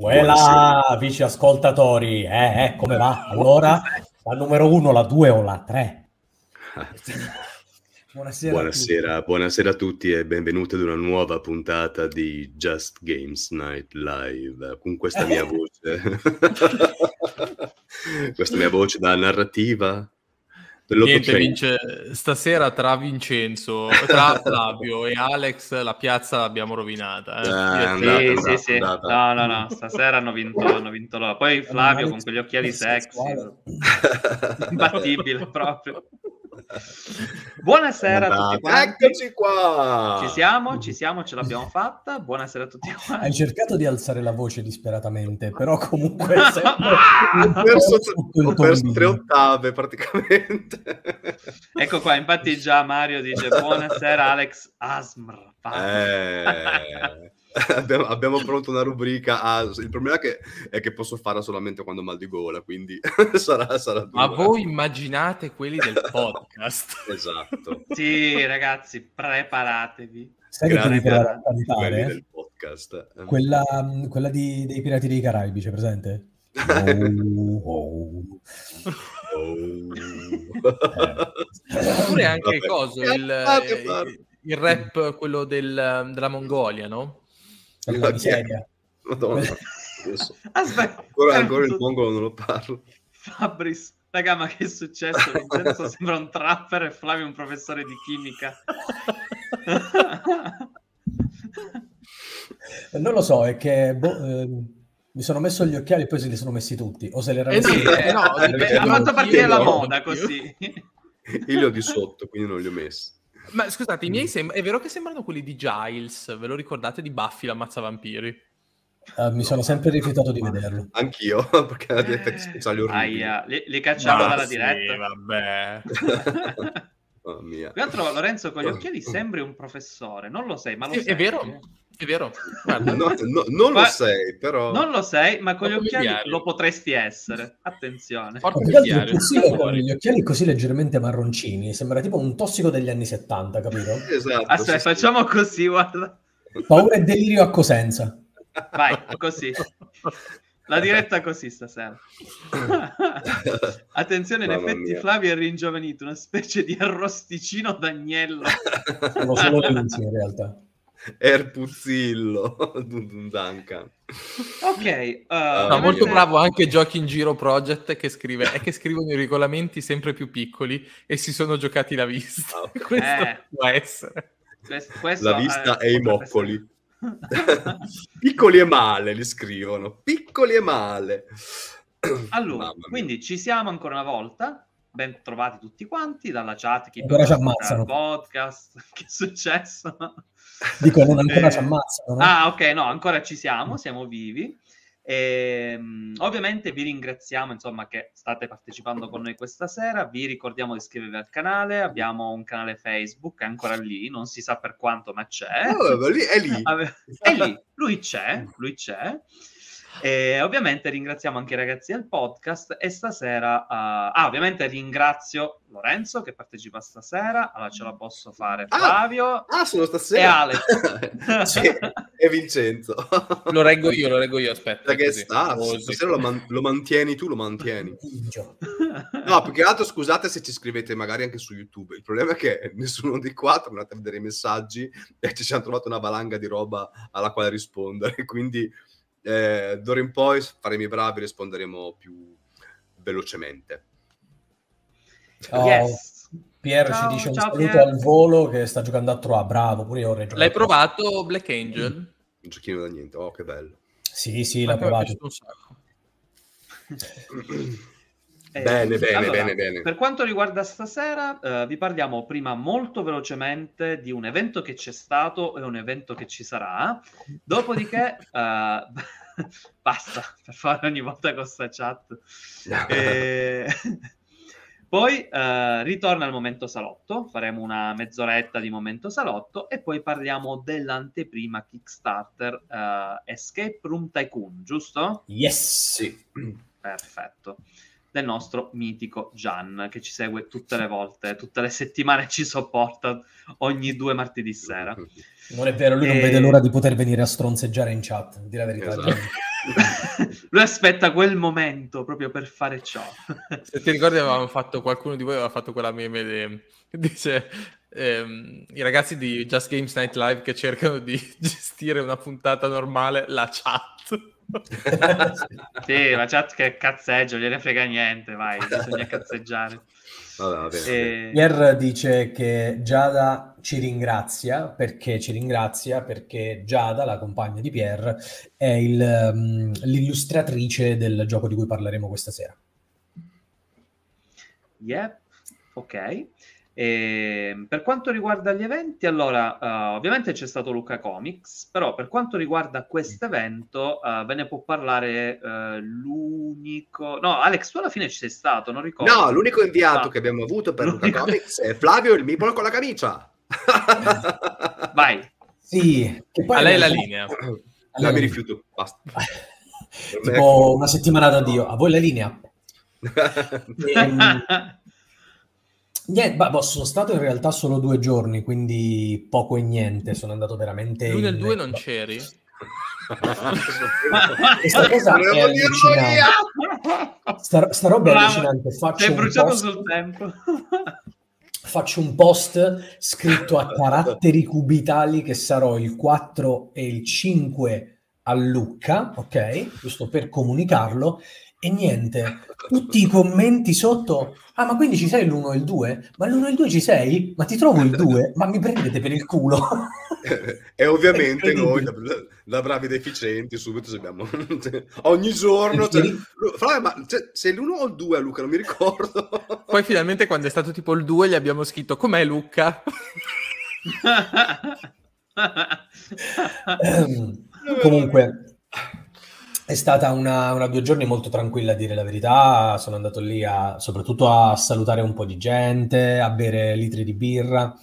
Quella, vici ascoltatori, eh, eh, come va? Allora, la numero uno, la due o la tre? Buonasera, buonasera, a buonasera, a tutti e benvenuti ad una nuova puntata di Just Games Night Live con questa mia voce, questa mia voce da narrativa Niente, Vince, stasera tra Vincenzo, tra Flavio e Alex la piazza l'abbiamo rovinata. Eh. Andata, sì, andata, sì, sì. No, no, no, stasera hanno vinto, hanno vinto loro. Poi Flavio con quegli occhiali sexy, imbattibile proprio. Buonasera a tutti quanti. Eccoci qua. Ci siamo, ci siamo, ce l'abbiamo fatta. Buonasera a tutti quanti. Hai cercato di alzare la voce disperatamente, però comunque ho perso, ho perso tre ottave praticamente. Ecco qua, infatti già Mario dice buonasera Alex Asmr. Eh abbiamo, abbiamo, pronto una rubrica. Ah, il problema è che, è che, posso farla solamente quando mal di gola, quindi sarà, sarà Ma voi immaginate quelli del podcast. esatto. Sì, ragazzi, preparatevi. Sai Grande che devi cantare? Del podcast. Quella, quella di, dei Pirati dei Caraibi, c'è presente? Oh, oh. Oh. Oppure anche il coso, il, il, rap, quello del, della Mongolia, no? La miseria. Madonna. Aspetta, ancora, ancora il mongolo non lo parlo. Fabris, raga, ma che è successo? Vincenzo sembra un trapper e Flavio un professore di chimica. non lo so, è che boh, eh, mi sono messo gli occhiali e poi se li sono messi tutti. O se li erano eh, sì, eh, no, ha fatto partire la moda così. Io li ho di sotto, quindi non li ho messi. Ma scusate, i miei mm. sem- è vero che sembrano quelli di Giles, ve lo ricordate di Buffy l'ammazza vampiri? Uh, mi sono sempre rifiutato di vederlo. Anch'io, perché ha degli effetti speciali orribili. Aia, li, li cacciamo dalla sì, diretta. vabbè. oh, mia. Tra l'altro Lorenzo con gli occhiali sembri un professore, non lo sei, ma lo è, sei. È vero, è vero. No, no, non lo sei, però... Non lo sei, ma con gli occhiali diario. lo potresti essere. Attenzione. Porta con gli occhiali così leggermente marroncini, sembra tipo un tossico degli anni 70, capito? Esatto. Aspetta, sì, facciamo sì. così, guarda. Paura e delirio a Cosenza. Vai, così. La diretta così stasera. Attenzione, in effetti mia. Flavio è ringiovanito, una specie di arrosticino d'agnello. Sono solo rinzi in realtà. Erpuzzillo Duncan. Ok, uh, no, molto bravo anche Giochi in Giro Project che scrive è che scrivono i regolamenti sempre più piccoli e si sono giocati la vista. Okay. Questo eh. può essere. Questo, la vista e i moccoli. piccoli e male li scrivono, piccoli e male. Allora, quindi ci siamo ancora una volta. Ben trovati tutti quanti dalla chat. Chi Ora ci ammazzano. Podcast. Che è successo? Dico, non ancora eh, ci ammazzano. No? Ah, ok, no, ancora ci siamo, siamo vivi. E, um, ovviamente vi ringraziamo insomma che state partecipando con noi questa sera vi ricordiamo di iscrivervi al canale abbiamo un canale Facebook è ancora lì non si sa per quanto ma c'è oh, è lì, è lì. è lì lui c'è lui c'è e ovviamente ringraziamo anche i ragazzi del podcast e stasera, uh, ah, ovviamente ringrazio Lorenzo che partecipa stasera, allora ce la posso fare ah, Flavio. Ah, ah sono stasera. E Alex. sì, e Vincenzo. lo reggo io, lo reggo io, aspetta. Perché sta, stasera lo, man- lo, mantieni tu, lo mantieni. no, più che altro scusate se ci scrivete magari anche su YouTube. Il problema è che nessuno di qua è andato a vedere i messaggi e ci siamo trovato una valanga di roba alla quale rispondere, quindi eh, d'ora in poi faremo i bravi, risponderemo più velocemente. Oh, yes. Piero ciao, ci dice un saluto Piero. al volo che sta giocando a Troa, bravo, pure io L'hai provato Black Angel? Mm. Un giochino da niente, oh che bello. Sì, sì, l'ha provato. e Eh, bene, bene, allora, bene, bene. Per quanto riguarda stasera, eh, vi parliamo prima molto velocemente di un evento che c'è stato e un evento che ci sarà. Dopodiché, eh, basta per fare ogni volta con sta chat. e... Poi eh, ritorna il momento salotto, faremo una mezz'oretta di momento salotto e poi parliamo dell'anteprima Kickstarter eh, Escape Room Tycoon, giusto? Yes! Sì. Perfetto del nostro mitico Gian, che ci segue tutte le volte, tutte le settimane ci sopporta ogni due martedì sera. Non è vero, lui e... non vede l'ora di poter venire a stronzeggiare in chat, di la verità. Esatto. lui aspetta quel momento proprio per fare ciò. Se ti ricordi avevamo fatto, qualcuno di voi aveva fatto quella meme, de... dice ehm, i ragazzi di Just Games Night Live che cercano di gestire una puntata normale, la chat. sì, la chat che cazzeggia, non gliene frega niente, vai, bisogna cazzeggiare. Vabbè, e... Pier dice che Giada ci ringrazia perché ci ringrazia perché Giada, la compagna di Pier, è il, um, l'illustratrice del gioco di cui parleremo questa sera. Yep, ok. E ehm, per quanto riguarda gli eventi, allora, uh, ovviamente c'è stato Luca Comics, però per quanto riguarda questo evento, uh, ve ne può parlare uh, l'unico... No, Alex, tu alla fine ci sei stato, non ricordo. No, l'unico inviato ah. che abbiamo avuto per l'unico... Luca Comics è Flavio il Mipolo con la camicia. Vai. Sì. Che poi A lei la linea. La mi rifiuto, basta. tipo una settimana da Dio. A voi la linea? e, Niente, boh, sono stato in realtà solo due giorni, quindi poco e niente. Sono andato veramente. Tu nel 2 non c'eri? Questa cosa è allucinante. Sta, sta roba è allucinante. Faccio bruciato post... sul tempo. Faccio un post scritto a caratteri cubitali che sarò il 4 e il 5 a Lucca, ok? Giusto per comunicarlo e niente, tutti i commenti sotto, ah ma quindi ci sei l'1 e il 2? Ma l'1 e il 2 ci sei? Ma ti trovo il 2? Ma mi prendete per il culo? e ovviamente noi, da, da, bravi deficienti, subito abbiamo ogni giorno... Cioè, Fra, ma cioè, sei l'1 o il 2 a Luca? Non mi ricordo. Poi finalmente quando è stato tipo il 2 gli abbiamo scritto com'è Luca? um, comunque è stata una, una, due giorni molto tranquilla a dire la verità, sono andato lì a, soprattutto a salutare un po' di gente, a bere litri di birra,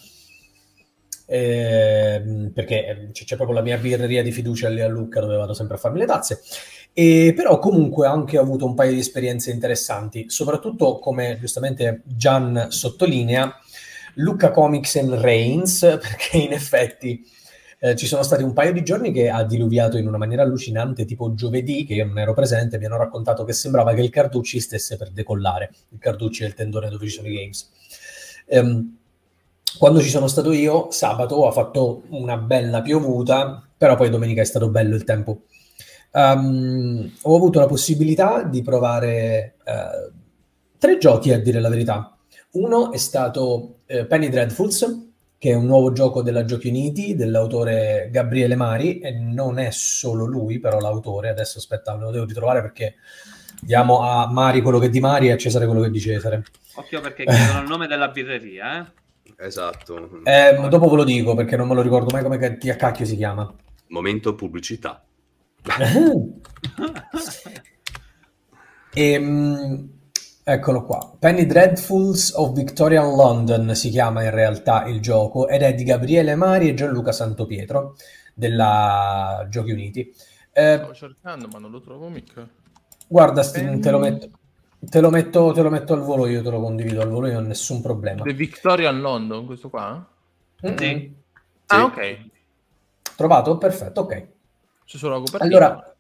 eh, perché c'è, proprio la mia birreria di fiducia lì a Lucca dove vado sempre a farmi le tazze, e, però comunque ho anche avuto un paio di esperienze interessanti, soprattutto come giustamente Gian sottolinea, Lucca Comics and Reigns, perché in effetti eh, ci sono stati un paio di giorni che ha diluviato in una maniera allucinante, tipo giovedì, che io non ero presente, mi hanno raccontato che sembrava che il Carducci stesse per decollare. Il Carducci è il tendone dove ci sono i games. Um, quando ci sono stato io, sabato ha fatto una bella piovuta, però poi domenica è stato bello il tempo. Um, ho avuto la possibilità di provare uh, tre giochi, a dire la verità. Uno è stato uh, Penny Dreadfuls, che è un nuovo gioco della Giochi Uniti dell'autore Gabriele Mari e non è solo lui però l'autore, adesso aspetta, me lo devo ritrovare perché diamo a Mari quello che è di Mari e a Cesare quello che è di Cesare. Occhio perché chiedono il nome della birreria, eh? Esatto. Eh, dopo ve lo dico perché non me lo ricordo mai come a cacchio si chiama. Momento pubblicità. e, ehm, Eccolo qua. Penny Dreadfuls of Victorian London si chiama in realtà il gioco ed è di Gabriele Mari e Gianluca Santopietro della Giochi Uniti. Eh, Stavo cercando ma non lo trovo mica. Guarda, Penny... te, lo metto, te, lo metto, te lo metto al volo io, te lo condivido al volo io, non ho nessun problema. The Victorian London, questo qua? Mm-hmm. Sì. Ah, ok. Trovato? Perfetto, ok. C'è solo la copertina. Allora,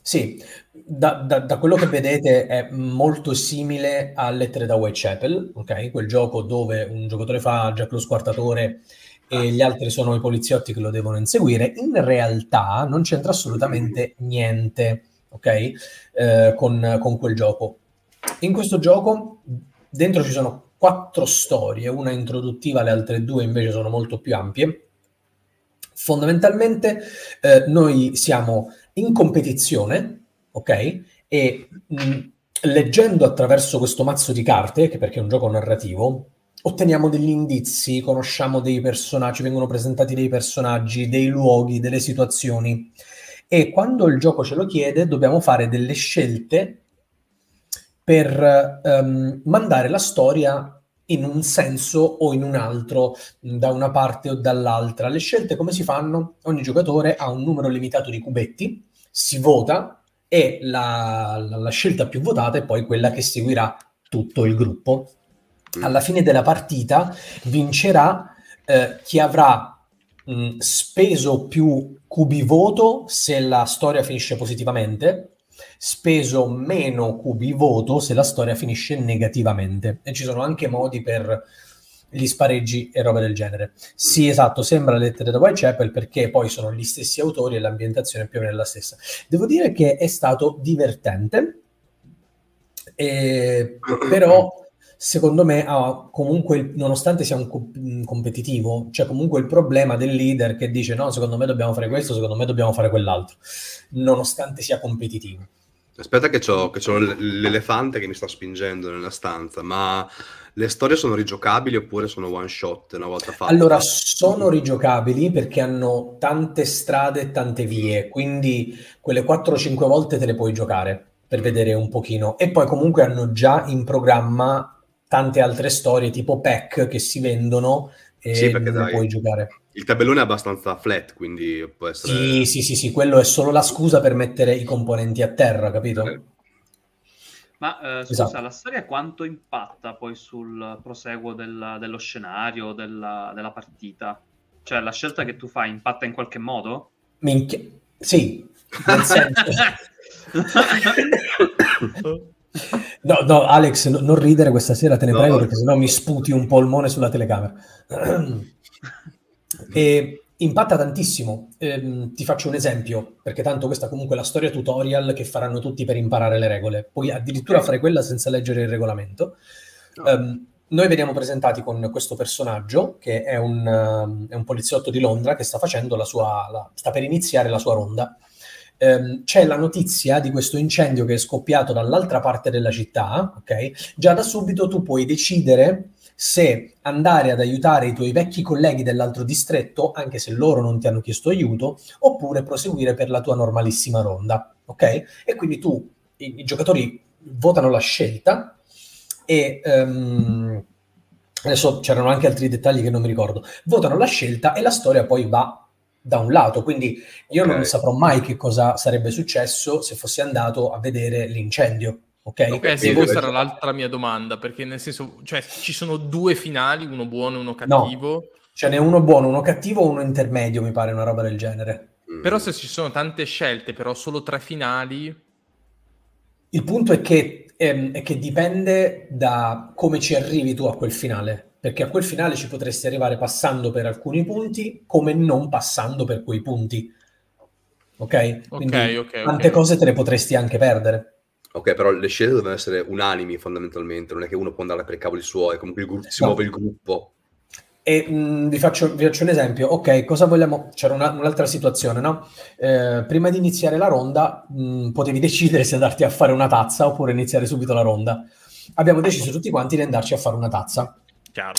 sì, da, da, da, quello che vedete è molto simile a Lettere da Whitechapel, ok? Quel gioco dove un giocatore fa Jack lo squartatore e gli altri sono i poliziotti che lo devono inseguire. In realtà non c'entra assolutamente niente, ok? Eh, con, con quel gioco. In questo gioco dentro ci sono quattro storie, una introduttiva, le altre due invece sono molto più ampie. Fondamentalmente eh, noi siamo in competizione, ok? E mh, mm, leggendo attraverso questo mazzo di carte, che perché è un gioco narrativo, otteniamo degli indizi, conosciamo dei personaggi, vengono presentati dei personaggi, dei luoghi, delle situazioni e quando il gioco ce lo chiede dobbiamo fare delle scelte per um, mandare la storia in un senso o in un altro, da una parte o dall'altra. Le scelte come si fanno? Ogni giocatore ha un numero limitato di cubetti, si vota e la, la, la scelta più votata è poi quella che seguirà tutto il gruppo. Mm. Alla fine della partita vincerà eh, chi avrà mh, speso più cubi voto se la storia finisce positivamente speso meno cubi voto se la storia finisce negativamente. E ci sono anche modi per gli spareggi e roba del genere. Sì, esatto, sembra lettere da Whitechapel perché poi sono gli stessi autori e l'ambientazione è più o meno la stessa. Devo dire che è stato divertente, eh, però secondo me ha comunque, nonostante sia un co- competitivo, c'è comunque il problema del leader che dice no, secondo me dobbiamo fare questo, secondo me dobbiamo fare quell'altro, nonostante sia competitivo. Aspetta che ho, l'elefante che mi sta spingendo nella stanza, ma le storie sono rigiocabili oppure sono one shot una volta fatte? Allora, sono rigiocabili perché hanno tante strade e tante vie, quindi quelle 4-5 volte te le puoi giocare per vedere un pochino. E poi comunque hanno già in programma tante altre storie tipo pack che si vendono e sì, perché dai, puoi giocare. Il tabellone è abbastanza flat, quindi può essere... Sì, sì, sì, sì, quello è solo la scusa per mettere i componenti a terra, capito? Eh. Ma eh, scusa, esatto. la storia quanto impatta poi sul proseguo del, dello scenario, della, della, partita? Cioè la scelta che tu fai impatta in qualche modo? Minchia. Sì, nel senso... No, no, Alex, no, non ridere questa sera, te ne no. prego, perché sennò mi sputi un polmone sulla telecamera. e impatta tantissimo. Eh, ti faccio un esempio, perché tanto questa comunque è la storia tutorial che faranno tutti per imparare le regole. Puoi addirittura fare quella senza leggere il regolamento. No. Um, noi veniamo presentati con questo personaggio che è un, uh, è un, poliziotto di Londra che sta facendo la sua, la, sta per iniziare la sua ronda ehm, c'è la notizia di questo incendio che è scoppiato dall'altra parte della città, ok? Già da subito tu puoi decidere se andare ad aiutare i tuoi vecchi colleghi dell'altro distretto, anche se loro non ti hanno chiesto aiuto, oppure proseguire per la tua normalissima ronda, ok? E quindi tu, i, i giocatori votano la scelta e... Um, adesso c'erano anche altri dettagli che non mi ricordo, votano la scelta e la storia poi va da un lato, quindi io okay. non saprò mai che cosa sarebbe successo se fossi andato a vedere l'incendio. Ok, okay sì, questa era l'altra mia domanda, perché nel senso, cioè ci sono due finali, uno buono e uno cattivo. No, ce n'è uno buono, uno cattivo o uno intermedio, mi pare una roba del genere. Mm. Però se ci sono tante scelte, però solo tre finali... Il punto è che, ehm, è che dipende da come ci arrivi tu a quel finale perché a quel finale ci potresti arrivare passando per alcuni punti come non passando per quei punti. Ok? Quindi okay, okay, tante okay. cose te le potresti anche perdere. Ok, però le scelte devono essere unanimi fondamentalmente, non è che uno può andare per i cavoli suoi, comunque il gru- si no. muove il gruppo. E mh, vi, faccio, vi, faccio, un esempio, ok, cosa vogliamo? C'era una, un'altra situazione, no? Eh, prima di iniziare la ronda mh, potevi decidere se andarti a fare una tazza oppure iniziare subito la ronda. Abbiamo deciso tutti quanti di andarci a fare una tazza.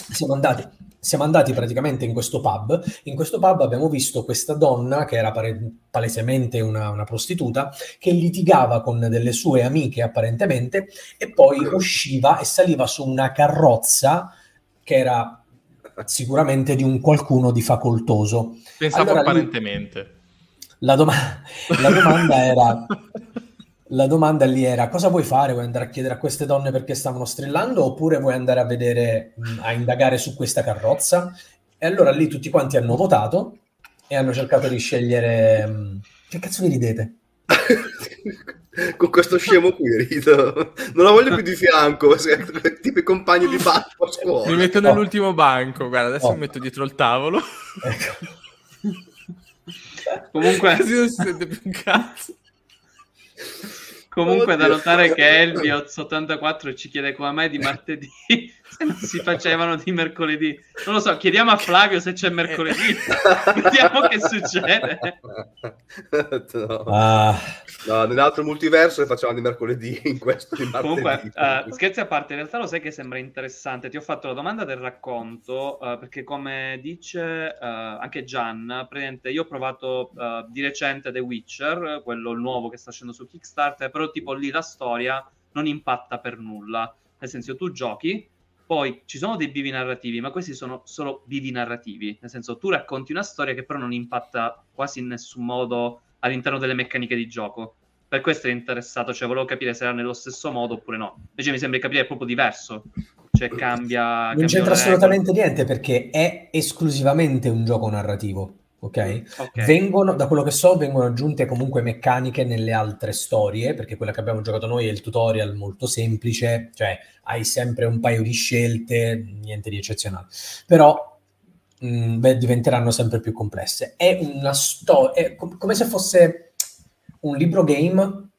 Siamo andati, siamo andati, praticamente in questo pub. In questo pub abbiamo visto questa donna, che era pare- palesemente una, una, prostituta, che litigava con delle sue amiche apparentemente e poi usciva e saliva su una carrozza che era sicuramente di un qualcuno di facoltoso. Pensavo allora, apparentemente. La, doma- la domanda era la domanda lì era cosa vuoi fare? Vuoi andare a chiedere a queste donne perché stavano strillando oppure vuoi andare a vedere, a indagare su questa carrozza? E allora lì tutti quanti hanno votato e hanno cercato di scegliere... Che cazzo vi ridete? Con questo scemo qui rido. Non la voglio più di fianco, tipo i compagni di banco a scuola. Mi metto nell'ultimo oh. banco, guarda, adesso oh. mi metto dietro il tavolo. Ecco. Comunque... Così non si sente più un cazzo. Comunque da notare che Elvioz84 ci chiede come mai di martedì si facevano di mercoledì. Non lo so, chiediamo a Flavio se c'è mercoledì. Vediamo che succede. No. Ah. no, nell'altro multiverso le facciamo di mercoledì, in questo di martedì. Comunque, uh, scherzi a parte, in realtà lo sai che sembra interessante. Ti ho fatto la domanda del racconto uh, perché come dice uh, anche Gian, io ho provato di recente The Witcher, quello nuovo che sta scendendo su Kickstarter, però tipo lì la storia non impatta per nulla. Nel senso, tu giochi, poi ci sono dei bivi narrativi, ma questi sono solo bivi narrativi. Nel senso, tu racconti una storia che però non impatta quasi in nessun modo all'interno delle meccaniche di gioco. Per questo è interessato, cioè volevo capire se era nello stesso modo oppure no. Invece mi sembra di capire è proprio diverso. Cioè cambia... Non cambia c'entra assolutamente niente perché è esclusivamente un gioco narrativo ok? okay. Vengono, da quello che so, vengono aggiunte comunque meccaniche nelle altre storie, perché quella che abbiamo giocato noi è il tutorial molto semplice, cioè hai sempre un paio di scelte, niente di eccezionale. Però mh, mm, beh, diventeranno sempre più complesse. È una storia, com- come se fosse un libro game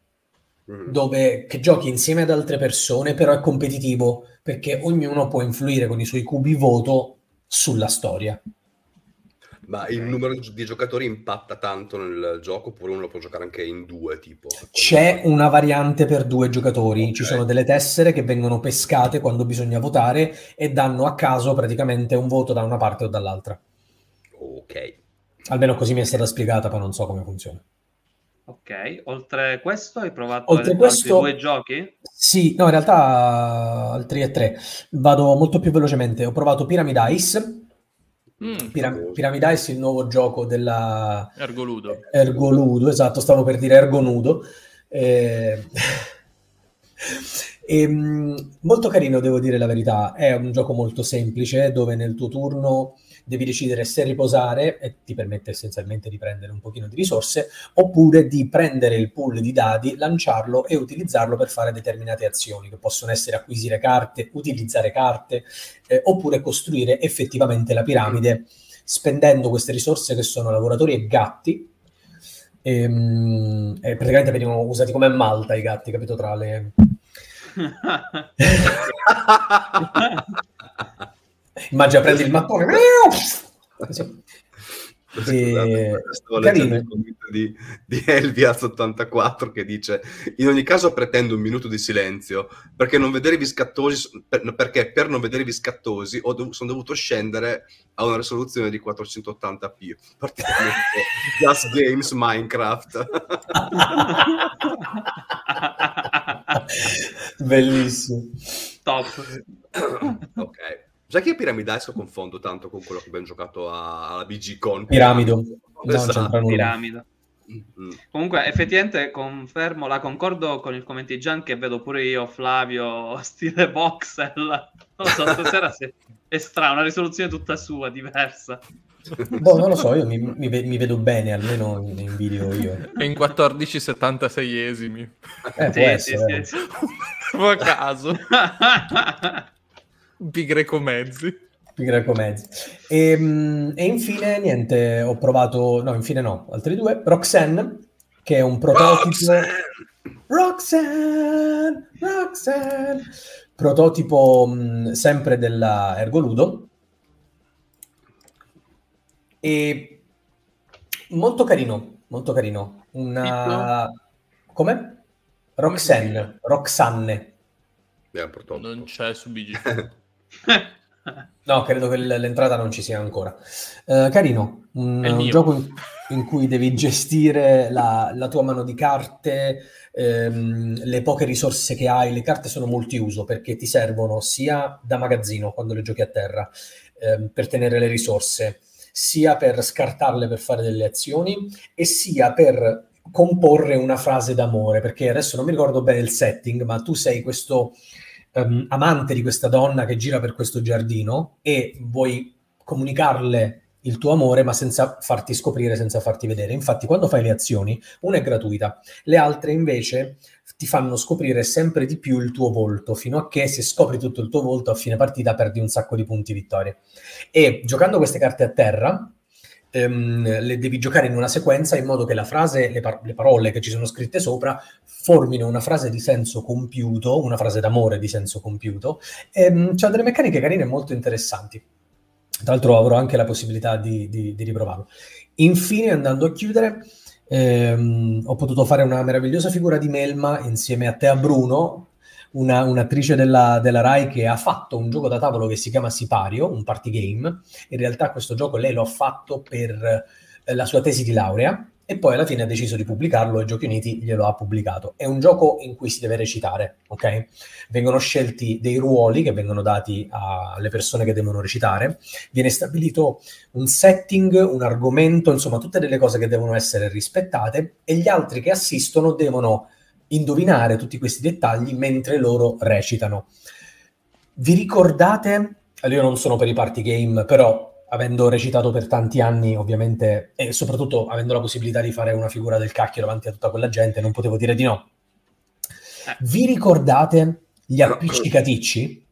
mm. dove che giochi insieme ad altre persone, però è competitivo perché ognuno può influire con i suoi cubi voto sulla storia. Ma okay. il numero di giocatori impatta tanto nel gioco oppure uno lo può giocare anche in due? Tipo, C'è una variante per due giocatori, okay. ci sono delle tessere che vengono pescate quando bisogna votare e danno a caso praticamente un voto da una parte o dall'altra. Ok. Almeno così mi è stata spiegata, poi non so come funziona. Ok, oltre questo hai provato oltre questo, due giochi? Sì, no, in realtà altri e tre. Vado molto più velocemente. Ho provato Pyramid Ice, Mm, Piram- Pyramid Ice, il nuovo gioco della Ergoludo. Ergoludo, esatto, stavo per dire Ergonudo. Eh... e, ehm, molto carino, devo dire la verità. È un gioco molto semplice dove nel tuo turno devi decidere se riposare e ti permette essenzialmente di prendere un pochino di risorse oppure di prendere il pool di dadi, lanciarlo e utilizzarlo per fare determinate azioni che possono essere acquisire carte, utilizzare carte eh, oppure costruire effettivamente la piramide spendendo queste risorse che sono lavoratori e gatti e, ehm, e praticamente venivano usati come Malta i gatti, capito? Tra le... Immagina, prendi il mattone. Così. E... Il commento di, di Elviaz84 che dice in ogni caso pretendo un minuto di silenzio perché, non vedervi scattosi, per, perché per non vedervi scattosi ho dov- sono dovuto scendere a una risoluzione di 480p praticamente Just Games Minecraft. Bellissimo. Top. Ok Sai che Pyramid Ice lo confondo tanto con quello che abbiamo giocato a, alla BG Con? Piramido. Esatto. No, Piramido. Mm-hmm. Comunque, effettivamente confermo, la concordo con il commento di Gian che vedo pure io, Flavio, stile voxel. Non lo so, stasera è strana, una risoluzione tutta sua, diversa. Boh, non lo so, io mi, mi, mi vedo bene, almeno in, in video io. È in 1476esimi. Eh, sì, può essere, sì, sì, a caso. Pi greco mezzi. Pi greco mezzi. E, ehm, e, infine, niente, ho provato, no, infine no, altri due. Roxanne, che è un prototipo... Roxanne! Roxanne! Prototipo mh, sempre della Ergoludo. E molto carino, molto carino. Una... Come? Roxanne. Roxanne. Non c'è su BG. No, credo che l'entrata non ci sia ancora. Uh, carino, un, un gioco in, in, cui devi gestire la, la tua mano di carte, ehm, le poche risorse che hai. Le carte sono multiuso perché ti servono sia da magazzino quando le giochi a terra ehm, per tenere le risorse, sia per scartarle per fare delle azioni e sia per comporre una frase d'amore. Perché adesso non mi ricordo bene il setting, ma tu sei questo um, amante di questa donna che gira per questo giardino e vuoi comunicarle il tuo amore ma senza farti scoprire, senza farti vedere. Infatti quando fai le azioni, una è gratuita, le altre invece ti fanno scoprire sempre di più il tuo volto, fino a che se scopri tutto il tuo volto a fine partita perdi un sacco di punti vittoria. E giocando queste carte a terra, ehm, le devi giocare in una sequenza in modo che la frase, le, par- le, parole che ci sono scritte sopra formino una frase di senso compiuto, una frase d'amore di senso compiuto. Ehm, c'ha delle meccaniche carine molto interessanti. Tra l'altro avrò anche la possibilità di, di, di riprovarlo. Infine, andando a chiudere, ehm, ho potuto fare una meravigliosa figura di Melma insieme a te a Bruno, una, un'attrice della, della, Rai che ha fatto un gioco da tavolo che si chiama Sipario, un party game. In realtà questo gioco lei lo ha fatto per eh, la sua tesi di laurea e poi alla fine ha deciso di pubblicarlo e Giochi Uniti glielo ha pubblicato. È un gioco in cui si deve recitare, ok? Vengono scelti dei ruoli che vengono dati alle persone che devono recitare, viene stabilito un setting, un argomento, insomma tutte delle cose che devono essere rispettate e gli altri che assistono devono indovinare tutti questi dettagli mentre loro recitano. Vi ricordate? Allora, io non sono per i party game, però avendo recitato per tanti anni, ovviamente, e soprattutto avendo la possibilità di fare una figura del cacchio davanti a tutta quella gente, non potevo dire di no. Eh. Vi ricordate gli appiccicaticci?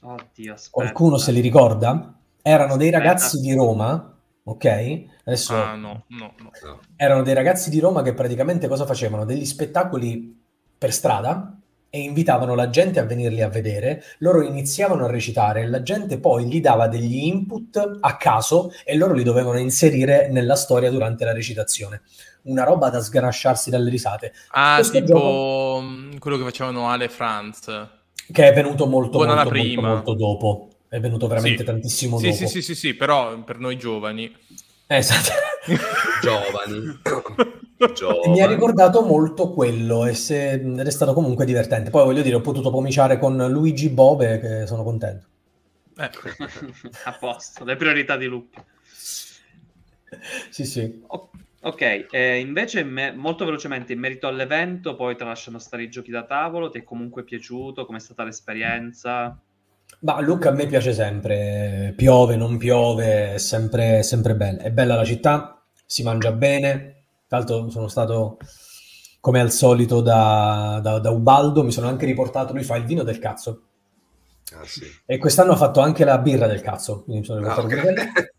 Oddio, aspetta. Qualcuno se li ricorda? Erano dei ragazzi di Roma, ok? Adesso ah, no, no, no. Erano dei ragazzi di Roma che praticamente cosa facevano? Degli spettacoli per strada e invitavano la gente a venirli a vedere, loro iniziavano a recitare e la gente poi gli dava degli input a caso e loro li dovevano inserire nella storia durante la recitazione. Una roba da sganasciarsi dalle risate. Ah, Questo tipo gioco... Mm, quello che facevano Ale Franz. Che è venuto molto, molto, molto, molto, dopo. È venuto veramente sì. tantissimo sì, dopo. Sì, sì, sì, sì, però per noi giovani. Esatto. giovani. giovani. Mi ha ricordato molto quello e se, ed è stato comunque divertente. Poi voglio dire, ho potuto pomiciare con Luigi Bove, che sono contento. Eh. A posto, le priorità di Luca. sì, sì. ok, eh, invece me- molto velocemente in merito all'evento, poi tralasciano stare i giochi da tavolo, ti è comunque piaciuto? Com'è stata l'esperienza? Ma Luca a me piace sempre, piove, non piove, è sempre, sempre bella. È bella la città, si mangia bene. Tra l'altro sono stato, come al solito, da, da, da Ubaldo, mi sono anche riportato, lui fa il vino del cazzo. Ah, sì. E quest'anno ha fatto anche la birra del cazzo. Quindi mi sono ah, okay.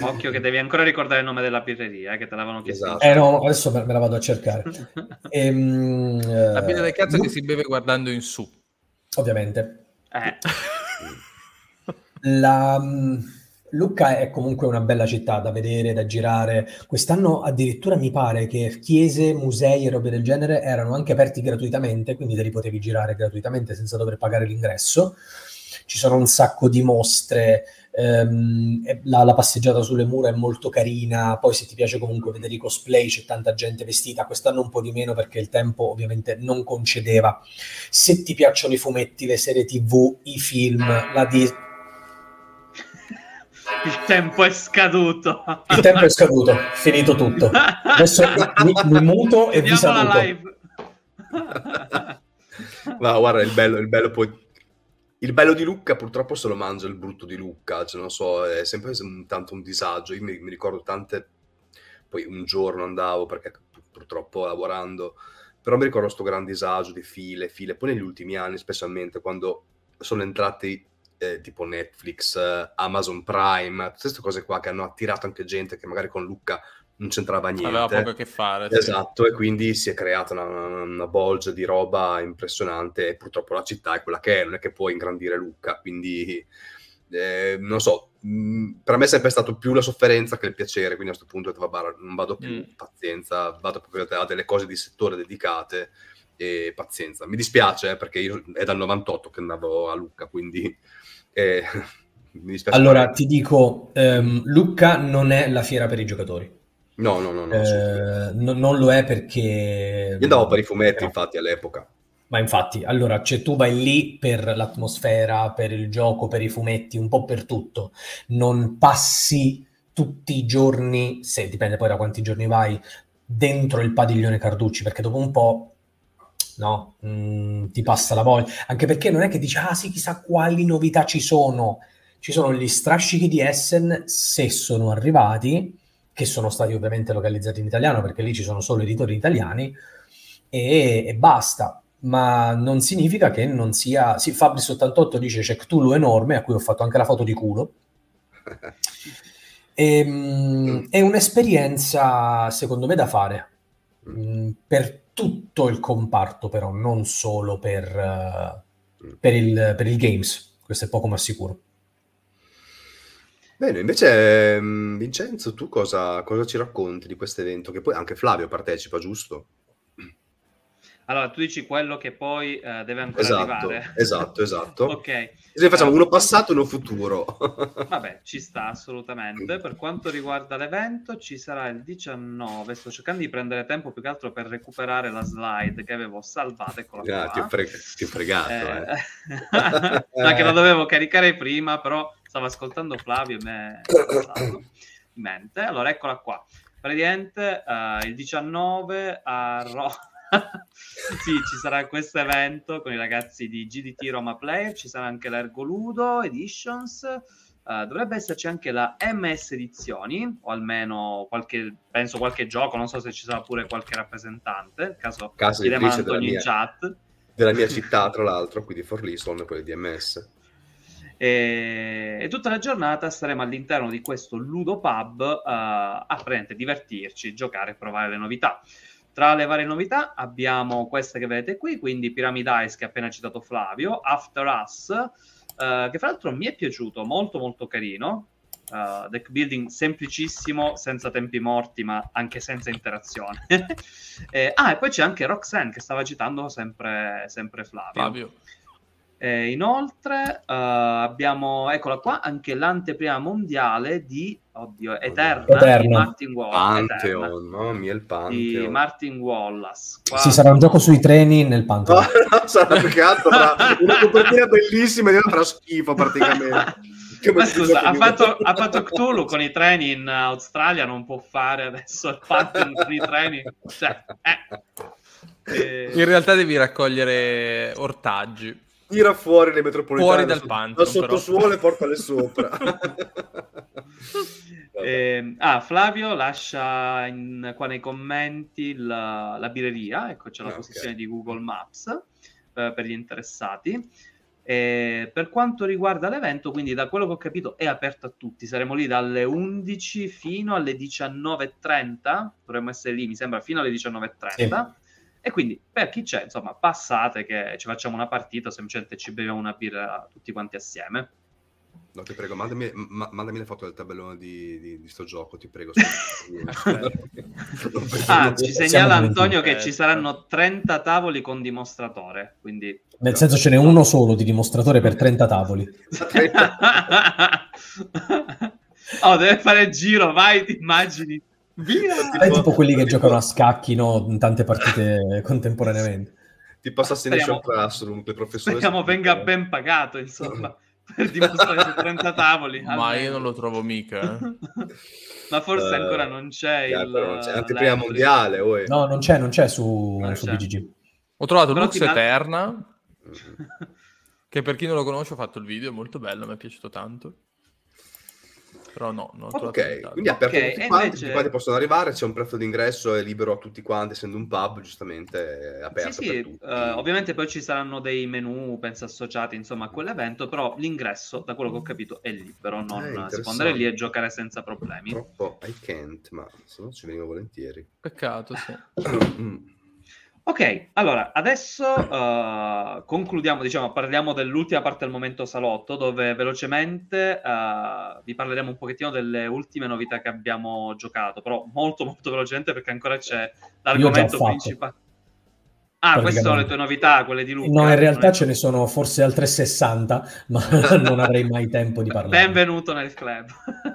Occhio che devi ancora ricordare il nome della birreria, eh, che te l'avevano chiesto. Esatto. Eh no, adesso me, me la vado a cercare. e, um, la birra del cazzo uh, che si beve guardando in su. Ovviamente. Eh. La, mm, Lucca è comunque una bella città da vedere, da girare. Quest'anno addirittura mi pare che chiese, musei e robe del genere erano anche aperti gratuitamente, quindi te li potevi girare gratuitamente senza dover pagare l'ingresso. Ci sono un sacco di mostre, ehm, la, la, passeggiata sulle mura è molto carina, poi se ti piace comunque vedere i cosplay c'è tanta gente vestita, quest'anno un po' di meno perché il tempo ovviamente non concedeva. Se ti piacciono i fumetti, le serie tv, i film, la Disney... Il tempo è scaduto. Il tempo è scaduto, finito tutto. Adesso mi, mi muto e vi saluto. Ma guarda, il bello, il bello poi il bello di Lucca purtroppo se lo mangia il brutto di Lucca, cioè non so, è sempre tanto un disagio. Io mi, mi ricordo tante, poi un giorno andavo perché purtroppo lavorando, però mi ricordo questo gran disagio di file, file. Poi negli ultimi anni, specialmente quando sono entrati eh, tipo Netflix, eh, Amazon Prime, tutte queste cose qua che hanno attirato anche gente che magari con Lucca non c'entrava niente. Aveva poco a che fare. Esatto, sì. e quindi si è creata una, una, bolgia di roba impressionante e purtroppo la città è quella che è, non è che puoi ingrandire Lucca, quindi eh, non so, mm, per me è sempre stato più la sofferenza che il piacere, quindi a questo punto non vado più, mm. pazienza, vado proprio a delle cose di settore dedicate e pazienza. Mi dispiace eh, perché io è dal 98 che andavo a Lucca, quindi... Eh, mi dispiace allora, ti dico, um, Lucca non è la fiera per i giocatori. No, no, no. no, eh, no non lo è perché... Io andavo per i fumetti, infatti, all'epoca. Ma infatti, allora, cioè, tu vai lì per l'atmosfera, per il gioco, per i fumetti, un po' per tutto. Non passi tutti i giorni, se dipende poi da quanti giorni vai, dentro il padiglione Carducci, perché dopo un po', no, mm, ti passa la voglia. Anche perché non è che dici, ah sì, chissà quali novità ci sono. Ci sono gli strascichi di Essen, se sono arrivati, che sono stati ovviamente localizzati in italiano perché lì ci sono solo editori italiani e, e basta. Ma non significa che non sia. Sì, Fabris88 dice c'è Cthulhu enorme, a cui ho fatto anche la foto di culo. E, ehm, è un'esperienza, secondo me, da fare mh, per tutto il comparto, però, non solo per, uh, per, il, per il games. Questo è poco ma sicuro. Bene, invece mm, Vincenzo, tu cosa, cosa ci racconti di questo evento? Che poi anche Flavio partecipa, giusto? Allora, tu dici quello che poi uh, deve ancora esatto, arrivare. Esatto, esatto. ok. Così facciamo uno passato e uno futuro. Vabbè, ci sta assolutamente. Per quanto riguarda l'evento, ci sarà il 19. Sto cercando di prendere tempo più che altro per recuperare la slide che avevo salvata. Eccola ah, Ti ho, fre- ti ho fregato. Eh. Eh. Ma che la dovevo caricare prima, però stavo ascoltando Flavio e me in mente. Allora, eccola qua. Praticamente uh, il 19 a Roma sì, ci sarà questo evento con i ragazzi di GDT Roma Player, ci sarà anche l'Ergoludo Editions, uh, dovrebbe esserci anche la MS Edizioni, o almeno qualche, penso qualche gioco, non so se ci sarà pure qualche rappresentante, nel caso, caso chiediamo a Antonio in chat. Della mia città, tra l'altro, quindi Forlì sono quelli di MS. E, e, tutta la giornata staremo all'interno di questo Ludo Pub uh, a divertirci, giocare e provare le novità. Tra le varie novità abbiamo queste che vedete qui, quindi Pyramid Ice che ha appena citato Flavio, After Us, uh, che fra l'altro mi è piaciuto, molto molto carino, uh, deck building semplicissimo, senza tempi morti, ma anche senza interazione. eh, ah, e poi c'è anche Roxanne che stava citando sempre, sempre Flavio. Flavio. Eh, inoltre uh, abbiamo, eccola qua, anche l'anteprima mondiale di oddio, Eterna, Eterna. di Martin Wallace. Pantheon, mamma mia, il Pantheon. Di Martin Wallace. Qua... Sì, sarà un gioco sui treni nel Pantheon. sarà più che altro una copertina bellissima e farà schifo praticamente. Ma scusa, ha fatto, ha fatto, Cthulhu con i treni in Australia, non può fare adesso il Pantheon con i treni. Cioè, eh. E... In realtà devi raccogliere ortaggi tira fuori le metropolitane fuori dal pantheon, da sottosuolo e portale sopra. eh, ah, Flavio lascia in, qua nei commenti la, la birreria, ecco c'è la ah, posizione okay. di Google Maps eh, per gli interessati. E per quanto riguarda l'evento, quindi da quello che ho capito è aperto a tutti, saremo lì dalle 11 fino alle 19.30, dovremmo essere lì mi sembra fino alle 19.30. Sì. E quindi per chi c'è, insomma, passate che ci facciamo una partita, semplicemente ci beviamo una birra tutti quanti assieme. No, ti prego, mandami, ma, mandami le foto del tabellone di, di, di sto gioco, ti prego. ah, ci segnala Antonio che ci saranno 30 tavoli con dimostratore, quindi... Nel senso ce n'è uno solo di dimostratore per 30 tavoli. oh, deve fare il giro, vai, ti immagini Via! È tipo quelli che giocano a scacchi no? in tante partite contemporaneamente. Tipo Assassination Classroom, che professore... Speriamo venga ben pagato, insomma, per dimostrare su 30 tavoli. Ma almeno. io non lo trovo mica. Eh. Ma forse uh, ancora non c'è yeah, il... Non c'è anteprima mondiale. Uè. No, non c'è, non c'è su, non su c'è. BGG. Ho trovato Però Lux Eterna, mm-hmm. che per chi non lo conosce ho fatto il video, è molto bello, mi è piaciuto tanto. Però no, non ho Ok, quindi è aperto okay, tutti quanti, invece... tutti quanti possono arrivare, c'è un prezzo d'ingresso, è libero a tutti quanti, essendo un pub, giustamente è aperto sì, sì, uh, ovviamente poi ci saranno dei menu, penso, associati, insomma, a quell'evento, però l'ingresso, da quello che ho capito, è libero, non eh, si può andare lì e giocare senza problemi. Troppo I can't, ma se no ci vengo volentieri. Peccato, sì. Ok, allora adesso uh, concludiamo, diciamo, parliamo dell'ultima parte del momento salotto, dove velocemente uh, vi parleremo un pochettino delle ultime novità che abbiamo giocato, però molto molto velocemente perché ancora c'è l'argomento principale. Ah, queste sono le tue novità, quelle di Luca. No, in realtà ce ne sono forse altre 60, ma non avrei mai tempo di parlare. Benvenuto nel club.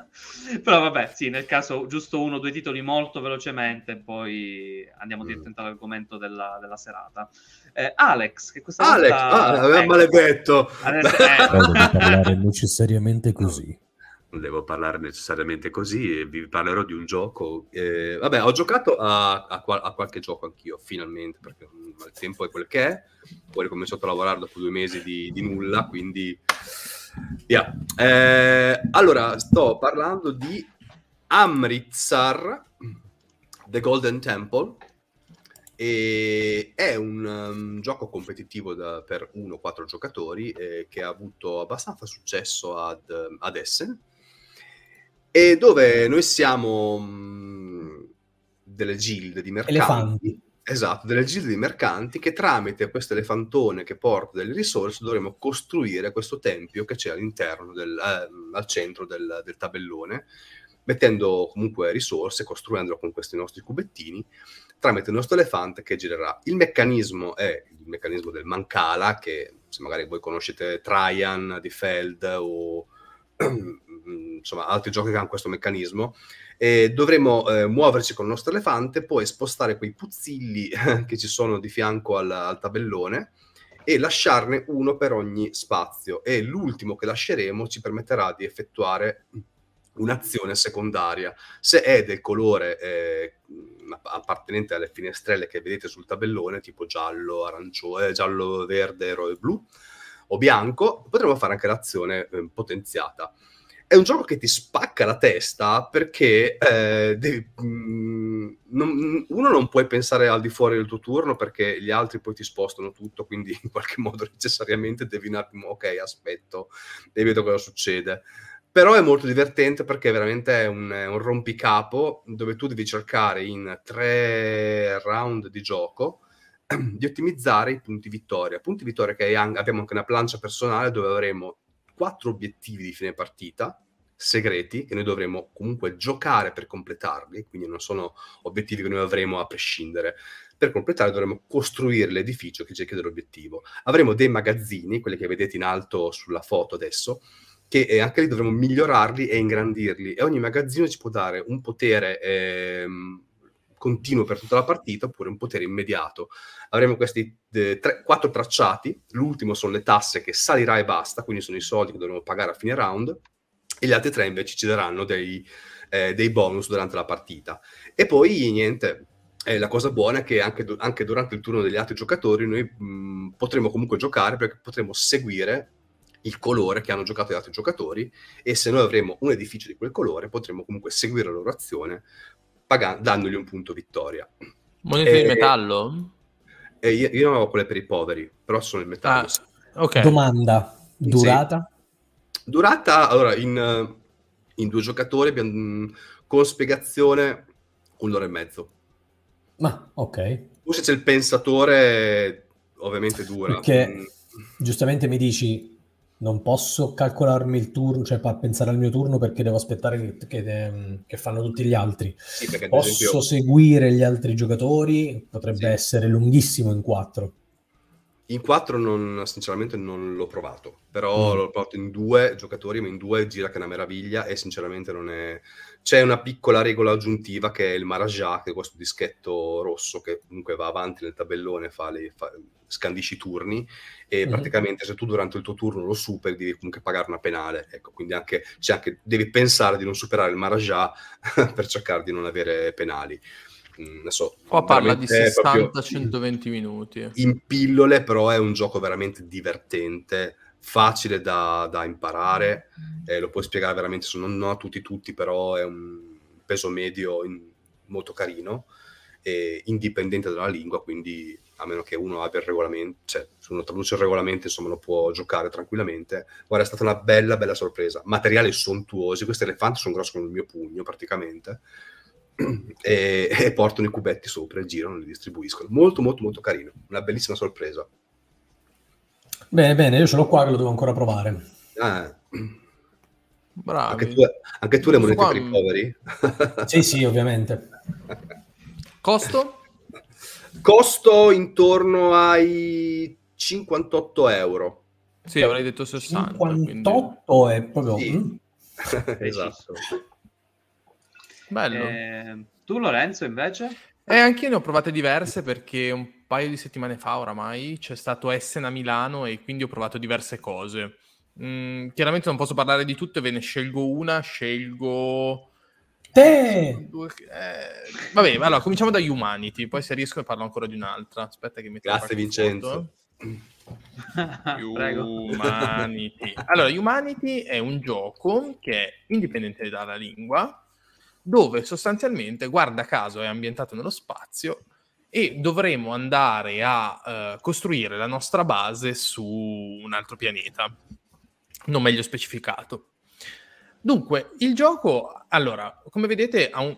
Però vabbè, sì, nel caso giusto uno o due titoli molto velocemente, poi andiamo mm. direttamente all'argomento della, della serata. Eh, Alex, che questa Alex, volta... ah, aveva ecco. maledetto! Adesso, eh. devo parlare necessariamente così non devo parlare necessariamente così, vi parlerò di un gioco. Eh, vabbè, ho giocato a, a, a, qualche gioco anch'io, finalmente, perché il tempo è quel che è. Poi ho ricominciato a lavorare dopo due mesi di, di nulla, quindi... Yeah. Eh, allora, sto parlando di Amritsar, The Golden Temple, e è un um, gioco competitivo da, per 1-4 giocatori eh, che ha avuto abbastanza successo ad, ad Essen e dove noi siamo mh, delle gilde di mercanti. Elefanti. Esatto, delle gilde di mercanti che tramite questo elefantone che porta delle risorse dovremo costruire questo tempio che c'è all'interno, del, eh, al centro del, del tabellone, mettendo comunque risorse, costruendolo con questi nostri cubettini, tramite il nostro elefante che girerà. Il meccanismo è il meccanismo del Mancala, che se magari voi conoscete Traian di Feld o insomma altri giochi che hanno questo meccanismo, e dovremo eh, muoverci con il nostro elefante, poi spostare quei puzzilli che ci sono di fianco al, al tabellone e lasciarne uno per ogni spazio e l'ultimo che lasceremo ci permetterà di effettuare un'azione secondaria. Se è del colore eh, appartenente alle finestrelle che vedete sul tabellone, tipo giallo, arancione, giallo, verde, ro- blu o bianco, potremo fare anche l'azione eh, potenziata. È un gioco che ti spacca la testa perché eh, devi, mh, mm, non, uno non puoi pensare al di fuori del tuo turno perché gli altri poi ti spostano tutto, quindi in qualche modo necessariamente devi un attimo, ok, aspetto e vedo cosa succede però è molto divertente perché veramente è un, un, rompicapo dove tu devi cercare in tre round di gioco di ottimizzare i punti vittoria. Punti vittoria che abbiamo anche una plancia personale dove avremo quattro obiettivi di fine partita segreti che noi dovremo comunque giocare per completarli, quindi non sono obiettivi che noi avremo a prescindere. Per completare dovremo costruire l'edificio che ci chiede l'obiettivo. Avremo dei magazzini, quelli che vedete in alto sulla foto adesso, che eh, anche lì dovremo migliorarli e ingrandirli e ogni magazzino ci può dare un potere ehm, continuo per tutta la partita oppure un potere immediato. Avremo questi eh, tre, quattro tracciati, l'ultimo sono le tasse che salirà e basta, quindi sono i soldi che dovremo pagare a fine round e gli altri tre invece ci daranno dei, eh, dei bonus durante la partita. E poi niente, eh, la cosa buona è che anche, anche, durante il turno degli altri giocatori noi mh, potremo comunque giocare perché potremo seguire il colore che hanno giocato gli altri giocatori e se noi avremo un edificio di quel colore potremo comunque seguire la loro azione pag- dandogli un punto vittoria. Monete e, di metallo? E io, io, non ho quelle per i poveri, però sono il metallo. Ah, okay. Domanda, durata? Sì. Durata, allora, in, in due giocatori abbiamo, con spiegazione un'ora e mezzo. Ma, ok. Forse c'è il pensatore, ovviamente dura. Perché, mm. giustamente mi dici, non posso calcolarmi il turno, cioè pensare al mio turno perché devo aspettare che, che, che fanno tutti gli altri. Sì, posso esempio... seguire gli altri giocatori, potrebbe sì. essere lunghissimo in quattro. In quattro non, sinceramente non l'ho provato, però mm. l'ho provato in due giocatori, ma in due gira che è una meraviglia e sinceramente non è... C'è una piccola regola aggiuntiva che è il Marajà, che è questo dischetto rosso che comunque va avanti nel tabellone, fa le, fa, scandisci i turni e mm. praticamente se tu durante il tuo turno lo superi devi comunque pagare una penale. Ecco, quindi anche, anche devi pensare di non superare il Marajà per cercare di non avere penali. Mm, adesso, Qua parla di 60-120 minuti. In pillole, però è un gioco veramente divertente, facile da, da imparare, eh, lo puoi spiegare veramente, non, non, a tutti tutti, però è un peso medio in, molto carino, e indipendente dalla lingua, quindi a meno che uno abbia il regolamento, cioè se uno traduce il regolamento insomma lo può giocare tranquillamente. Guarda, è stata una bella, bella sorpresa. Materiali sontuosi, questi elefanti sono grossi come il mio pugno praticamente e, e, portano i cubetti sopra e girano e li distribuiscono. Molto, molto, molto carino. Una bellissima sorpresa. Bene, bene, io ce l'ho qua che lo devo ancora provare. Ah. Bravi. Anche tu, anche tu le monete qua... per i poveri? sì, sì, ovviamente. Costo? Costo intorno ai 58 euro. Sì, avrei detto 60. 58 quindi... è proprio... Sì. Esatto. Bello. Eh, tu Lorenzo invece? Eh, anche io ne ho provate diverse perché un paio di settimane fa oramai c'è stato Essen a Milano e quindi ho provato diverse cose. Mm, chiaramente non posso parlare di tutte, ve ne scelgo una, scelgo... Te! Eh, vabbè, allora cominciamo da Humanity, poi se riesco ne parlo ancora di un'altra. Aspetta che mi Grazie Vincenzo. Humanity. Allora, Humanity è un gioco che è indipendente dalla lingua, dove sostanzialmente, guarda caso, è ambientato nello spazio e dovremo andare a uh, costruire la nostra base su un altro pianeta, non meglio specificato. Dunque, il gioco, allora, come vedete, ha un,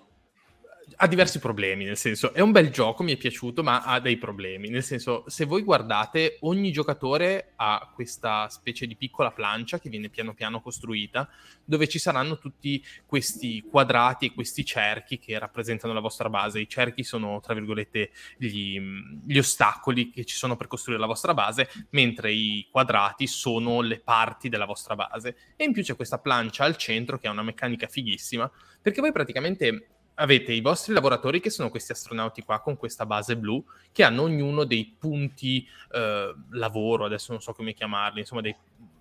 ha diversi problemi, nel senso è un bel gioco, mi è piaciuto, ma ha dei problemi. Nel senso, se voi guardate, ogni giocatore ha questa specie di piccola plancia che viene piano piano costruita, dove ci saranno tutti questi quadrati e questi cerchi che rappresentano la vostra base. I cerchi sono, tra virgolette, gli, gli ostacoli che ci sono per costruire la vostra base, mentre i quadrati sono le parti della vostra base. E in più c'è questa plancia al centro che ha una meccanica fighissima, perché voi praticamente avete i vostri lavoratori che sono questi astronauti qua con questa base blu che hanno ognuno dei punti eh, lavoro, adesso non so come chiamarli, insomma dei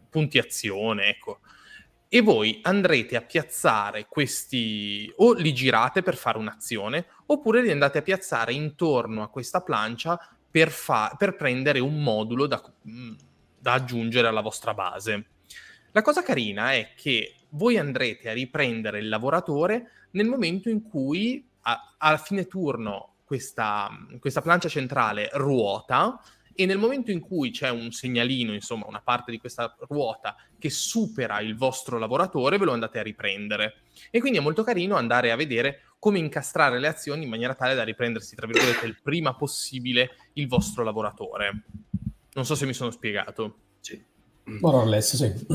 punti azione, ecco. E voi andrete a piazzare questi, o li girate per fare un'azione, oppure li andate a piazzare intorno a questa plancia per, fa- per prendere un modulo da, mm, da aggiungere alla vostra base. La cosa carina è che voi andrete a riprendere il lavoratore nel momento in cui a, a fine turno questa, questa plancia centrale ruota e nel momento in cui c'è un segnalino, insomma una parte di questa ruota che supera il vostro lavoratore, ve lo andate a riprendere. E quindi è molto carino andare a vedere come incastrare le azioni in maniera tale da riprendersi, tra virgolette, il prima possibile il vostro lavoratore. Non so se mi sono spiegato. Sì. More or less, sì.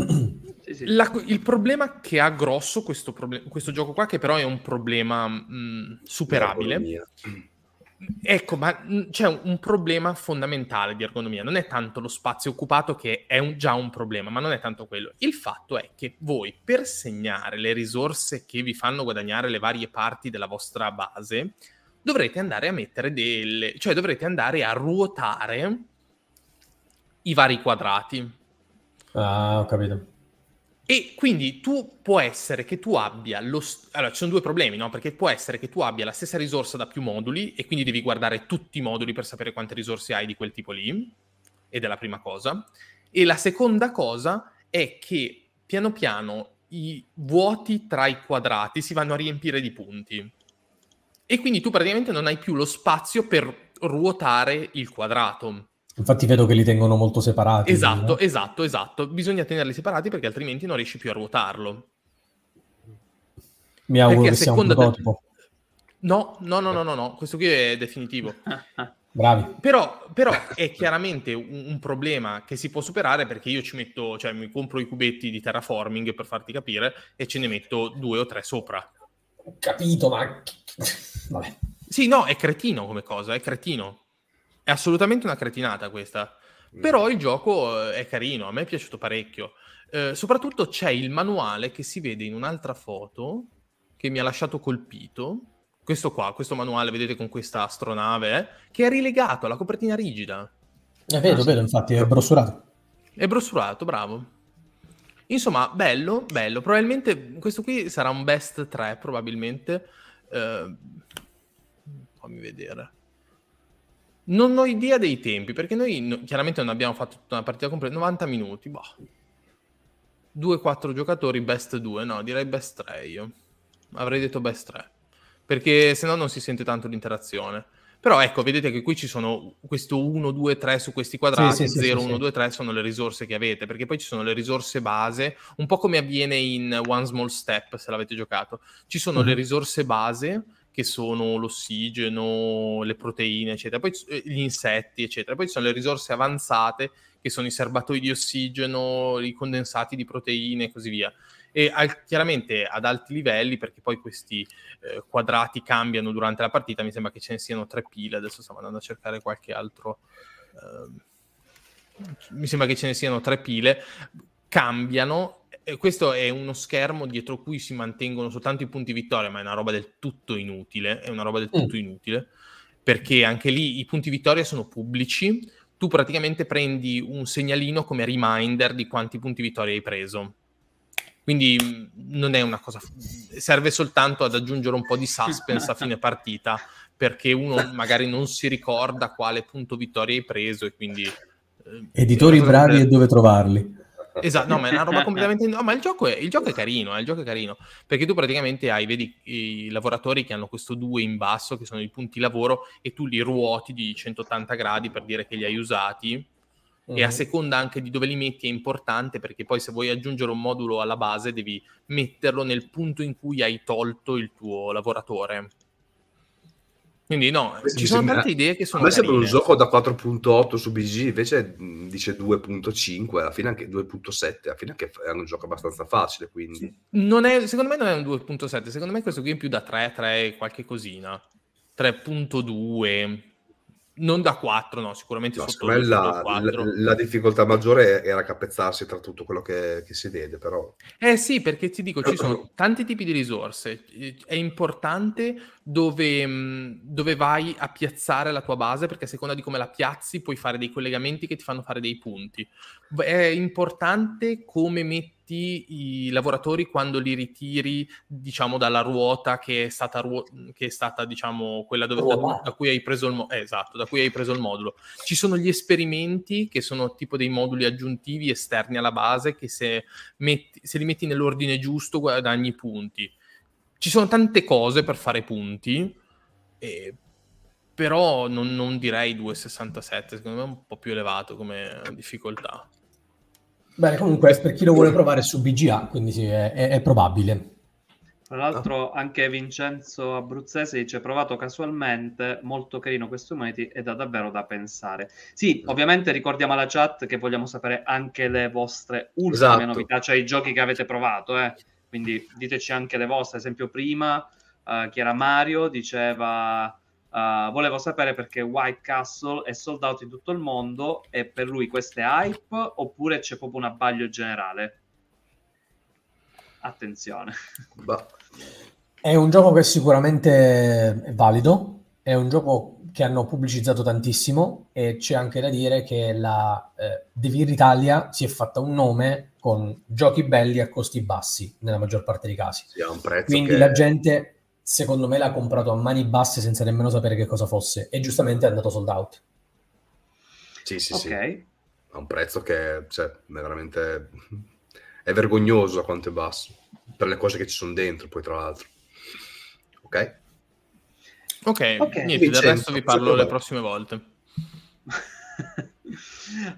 Sì, sì. La, il problema che ha grosso questo, problem- questo, gioco qua, che però è un problema mh, superabile, ecco, ma mh, c'è un, un, problema fondamentale di ergonomia. Non è tanto lo spazio occupato che è un, già un problema, ma non è tanto quello. Il fatto è che voi, per segnare le risorse che vi fanno guadagnare le varie parti della vostra base, dovrete andare a mettere delle... cioè dovrete andare a ruotare i vari quadrati Ah, ho capito. E quindi tu può essere che tu abbia lo... St- allora, ci sono due problemi, no? Perché può essere che tu abbia la stessa risorsa da più moduli e quindi devi guardare tutti i moduli per sapere quante risorse hai di quel tipo lì, ed è la prima cosa. E la seconda cosa è che piano piano i vuoti tra i quadrati si vanno a riempire di punti. E quindi tu praticamente non hai più lo spazio per ruotare il quadrato. Infatti vedo che li tengono molto separati. Esatto, eh? esatto, esatto. Bisogna tenerli separati perché altrimenti non riesci più a ruotarlo. Mi auguro perché che sia un prototipo. De... No, no, no, no, no, no, questo qui è definitivo. Bravi. Però, però è chiaramente un, un, problema che si può superare perché io ci metto, cioè mi compro i cubetti di terraforming per farti capire e ce ne metto due o tre sopra. Capito, ma... Vabbè. Sì, no, è cretino come cosa, è cretino. È assolutamente una cretinata questa. Mm. Però il gioco eh, è carino, a me è piaciuto parecchio. Eh, soprattutto c'è il manuale che si vede in un'altra foto che mi ha lasciato colpito. Questo qua, questo manuale, vedete con questa astronave, eh, che è rilegato alla copertina rigida. Eh, vedo, ah, vedo, infatti, è brossurato. È brossurato, bravo. Insomma, bello, bello. Probabilmente questo qui sarà un best 3, probabilmente. Eh, fammi vedere. Non ho idea dei tempi, perché noi no, chiaramente non abbiamo fatto tutta una partita completa, 90 minuti, boh. 2-4 giocatori, best 2, no, direi best 3 io. Avrei detto best 3, perché se no non si sente tanto l'interazione. Però ecco, vedete che qui ci sono questo 1, 2, 3 su questi quadrati, sì, sì, 0, sì, 1, 2, 3 sono le risorse che avete, perché poi ci sono le risorse base, un po' come avviene in One Small Step, se l'avete giocato. Ci sono mm-hmm. le mhm. risorse base che sono l'ossigeno, le proteine, eccetera, poi eh, gli insetti, eccetera. Poi ci sono le risorse avanzate, che sono i serbatoi di ossigeno, i condensati di proteine e così via. E al, chiaramente ad alti livelli, perché poi questi eh, quadrati cambiano durante la partita, mi sembra che ce ne siano tre pile, adesso stiamo andando a cercare qualche altro... Eh, mi sembra che ce ne siano tre pile, cambiano questo è uno schermo dietro cui si mantengono soltanto i punti vittoria, ma è una roba del tutto inutile, è una roba del mm. tutto mm. inutile, perché anche lì i punti vittoria sono pubblici, tu praticamente prendi un segnalino come reminder di quanti punti vittoria hai preso. Quindi mm, non è una cosa, serve soltanto ad aggiungere un po' di suspense a fine partita, perché uno magari non si ricorda quale punto vittoria hai preso e quindi... Eh, Editori bravi e dove trovarli. Esatto, no, ma è una roba completamente... No, ma il gioco, è, il gioco è carino, eh, il gioco è carino, perché tu praticamente hai, vedi, i lavoratori che hanno questo 2 in basso, che sono i punti lavoro, e tu li ruoti di 180 gradi per dire che li hai usati, mm-hmm. e a seconda anche di dove li metti è importante perché poi se vuoi aggiungere un modulo alla base devi metterlo nel punto in cui hai tolto il tuo lavoratore. Quindi no, Questo ci sono sembra... tante idee che sono... A me sembra un gioco da 4.8 su BG, invece dice 2.5, alla fine anche 2.7, alla fine anche è un gioco abbastanza facile, quindi... Non è, secondo me non è un 2.7, secondo me questo qui è più da 3, 3 qualche cosina. 3.2, non da 4, no, sicuramente no, sotto la, la, la, difficoltà maggiore era capezzarsi tra tutto quello che, che, si vede, però. Eh sì, perché ti dico, ci sono tanti tipi di risorse. È importante dove, mm, dove, vai a piazzare la tua base, perché a seconda di come la piazzi puoi fare dei collegamenti che ti fanno fare dei punti. È importante come metti i lavoratori quando li ritiri, diciamo, dalla ruota che è stata, ruo- che è stata diciamo, quella dove, da, da, cui hai preso il mo- eh, esatto, da cui hai preso il modulo. Ci sono gli esperimenti che sono tipo dei moduli aggiuntivi esterni alla base che se, metti, se li metti nell'ordine giusto guadagni punti. Ci sono tante cose per fare punti, eh, però non, non direi 2,67, secondo me è un po' più elevato come difficoltà. Beh, comunque per chi lo vuole provare su BGA, quindi sì, è, è, è probabile. Tra l'altro anche Vincenzo Abruzzese dice provato casualmente, molto carino questo Humanity ed ha davvero da pensare. Sì, ovviamente ricordiamo alla chat che vogliamo sapere anche le vostre ultime esatto. novità, cioè i giochi che avete provato, eh. quindi diteci anche le vostre, ad esempio prima uh, chi era Mario diceva Uh, volevo sapere perché White Castle è sold out in tutto il mondo e per lui questo è hype oppure c'è proprio un abbaglio generale? Attenzione. Bah. È un gioco che sicuramente è valido, è un gioco che hanno pubblicizzato tantissimo e c'è anche da dire che la eh, Devir Italia si è fatta un nome con giochi belli a costi bassi nella maggior parte dei casi. Sì, Quindi che... la gente secondo me l'ha comprato a mani basse senza nemmeno sapere che cosa fosse e giustamente è andato sold out. Sì, sì, okay. sì. A un prezzo che cioè, è veramente è vergognoso a quanto è basso per le cose che ci sono dentro, poi tra l'altro. Ok? Ok, okay. niente, Vincenzo, del resto vi parlo le prossime volte.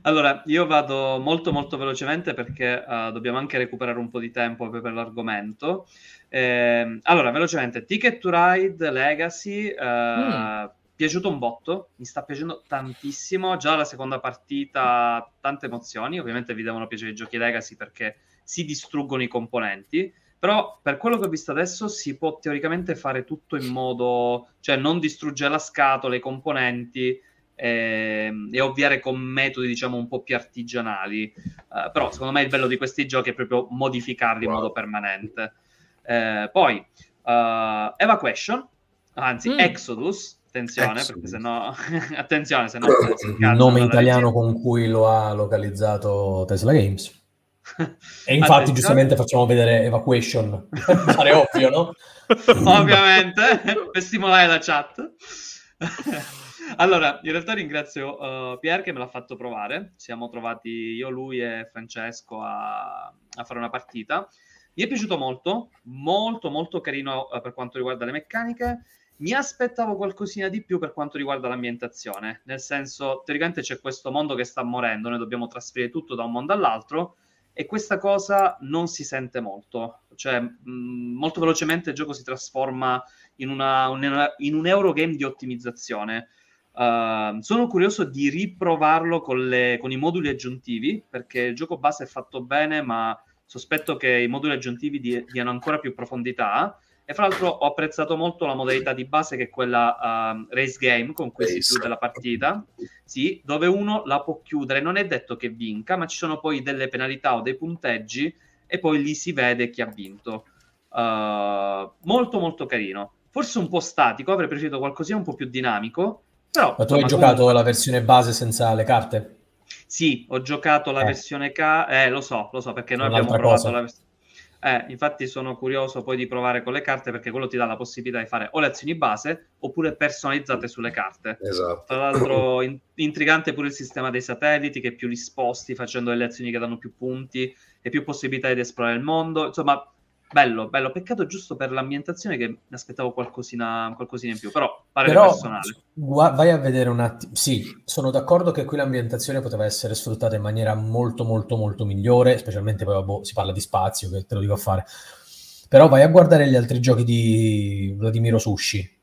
allora, io vado molto molto velocemente perché uh, dobbiamo anche recuperare un po' di tempo per, per l'argomento. Eh, allora, velocemente, Ticket to Ride Legacy, eh, mm. piaciuto un botto, mi sta piacendo tantissimo, già la seconda partita, tante emozioni, ovviamente vi devono piacere i giochi Legacy perché si distruggono i componenti, però per quello che ho visto adesso si può teoricamente fare tutto in modo, cioè non distruggere la scatola, i componenti, e, ehm, e, ovviare con metodi diciamo un po' più artigianali. Uh, però secondo me il bello di questi giochi è proprio modificarli wow. in modo permanente. Eh, poi uh, Evacuation, anzi mm. Exodus, attenzione, Exodus. perché sennò attenzione, se no il nome italiano con cui lo ha localizzato Tesla Games. E infatti, giustamente facciamo vedere Evacuation, pare ovvio, no? Ovviamente, per stimolare la chat. Allora, in realtà ringrazio uh, Pier che me l'ha fatto provare. Siamo trovati io, lui e Francesco a, a fare una partita. Mi è piaciuto molto, molto molto carino uh, per quanto riguarda le meccaniche. Mi aspettavo qualcosina di più per quanto riguarda l'ambientazione, nel senso, teoricamente c'è questo mondo che sta morendo, noi dobbiamo trasferire tutto da un mondo all'altro e questa cosa non si sente molto, cioè mh, molto velocemente il gioco si trasforma in, una, un, in un Eurogame di ottimizzazione. Uh, sono curioso di riprovarlo con, le, con i moduli aggiuntivi perché il gioco base è fatto bene, ma sospetto che i moduli aggiuntivi diano ancora più profondità. E fra l'altro ho apprezzato molto la modalità di base che è quella uh, race game con cui race. si chiude la partita, sì, dove uno la può chiudere. Non è detto che vinca, ma ci sono poi delle penalità o dei punteggi e poi lì si vede chi ha vinto. Uh, molto molto carino. Forse un po' statico, avrei preferito qualcosina un po' più dinamico. Però, ma tu hai giocato comunque... la versione base senza le carte? Sì, ho giocato la eh. versione K, eh, lo so, lo so, perché noi abbiamo provato cosa. la versione... Eh, infatti sono curioso poi di provare con le carte perché quello ti dà la possibilità di fare o le azioni base oppure personalizzate sulle carte. Esatto. Tra l'altro in- intrigante pure il sistema dei satelliti che più risposti facendo delle azioni che danno più punti e più possibilità di esplorare il mondo. Insomma, bello, bello. Peccato giusto per l'ambientazione che mi aspettavo qualcosina, qualcosina in più, però pare Però, personale. gua- vai a vedere un attimo. Sì, sono d'accordo che qui l'ambientazione poteva essere sfruttata in maniera molto, molto, molto migliore, specialmente poi boh, si parla di spazio, che te lo dico a fare. Però vai a guardare gli altri giochi di Vladimiro Sushi.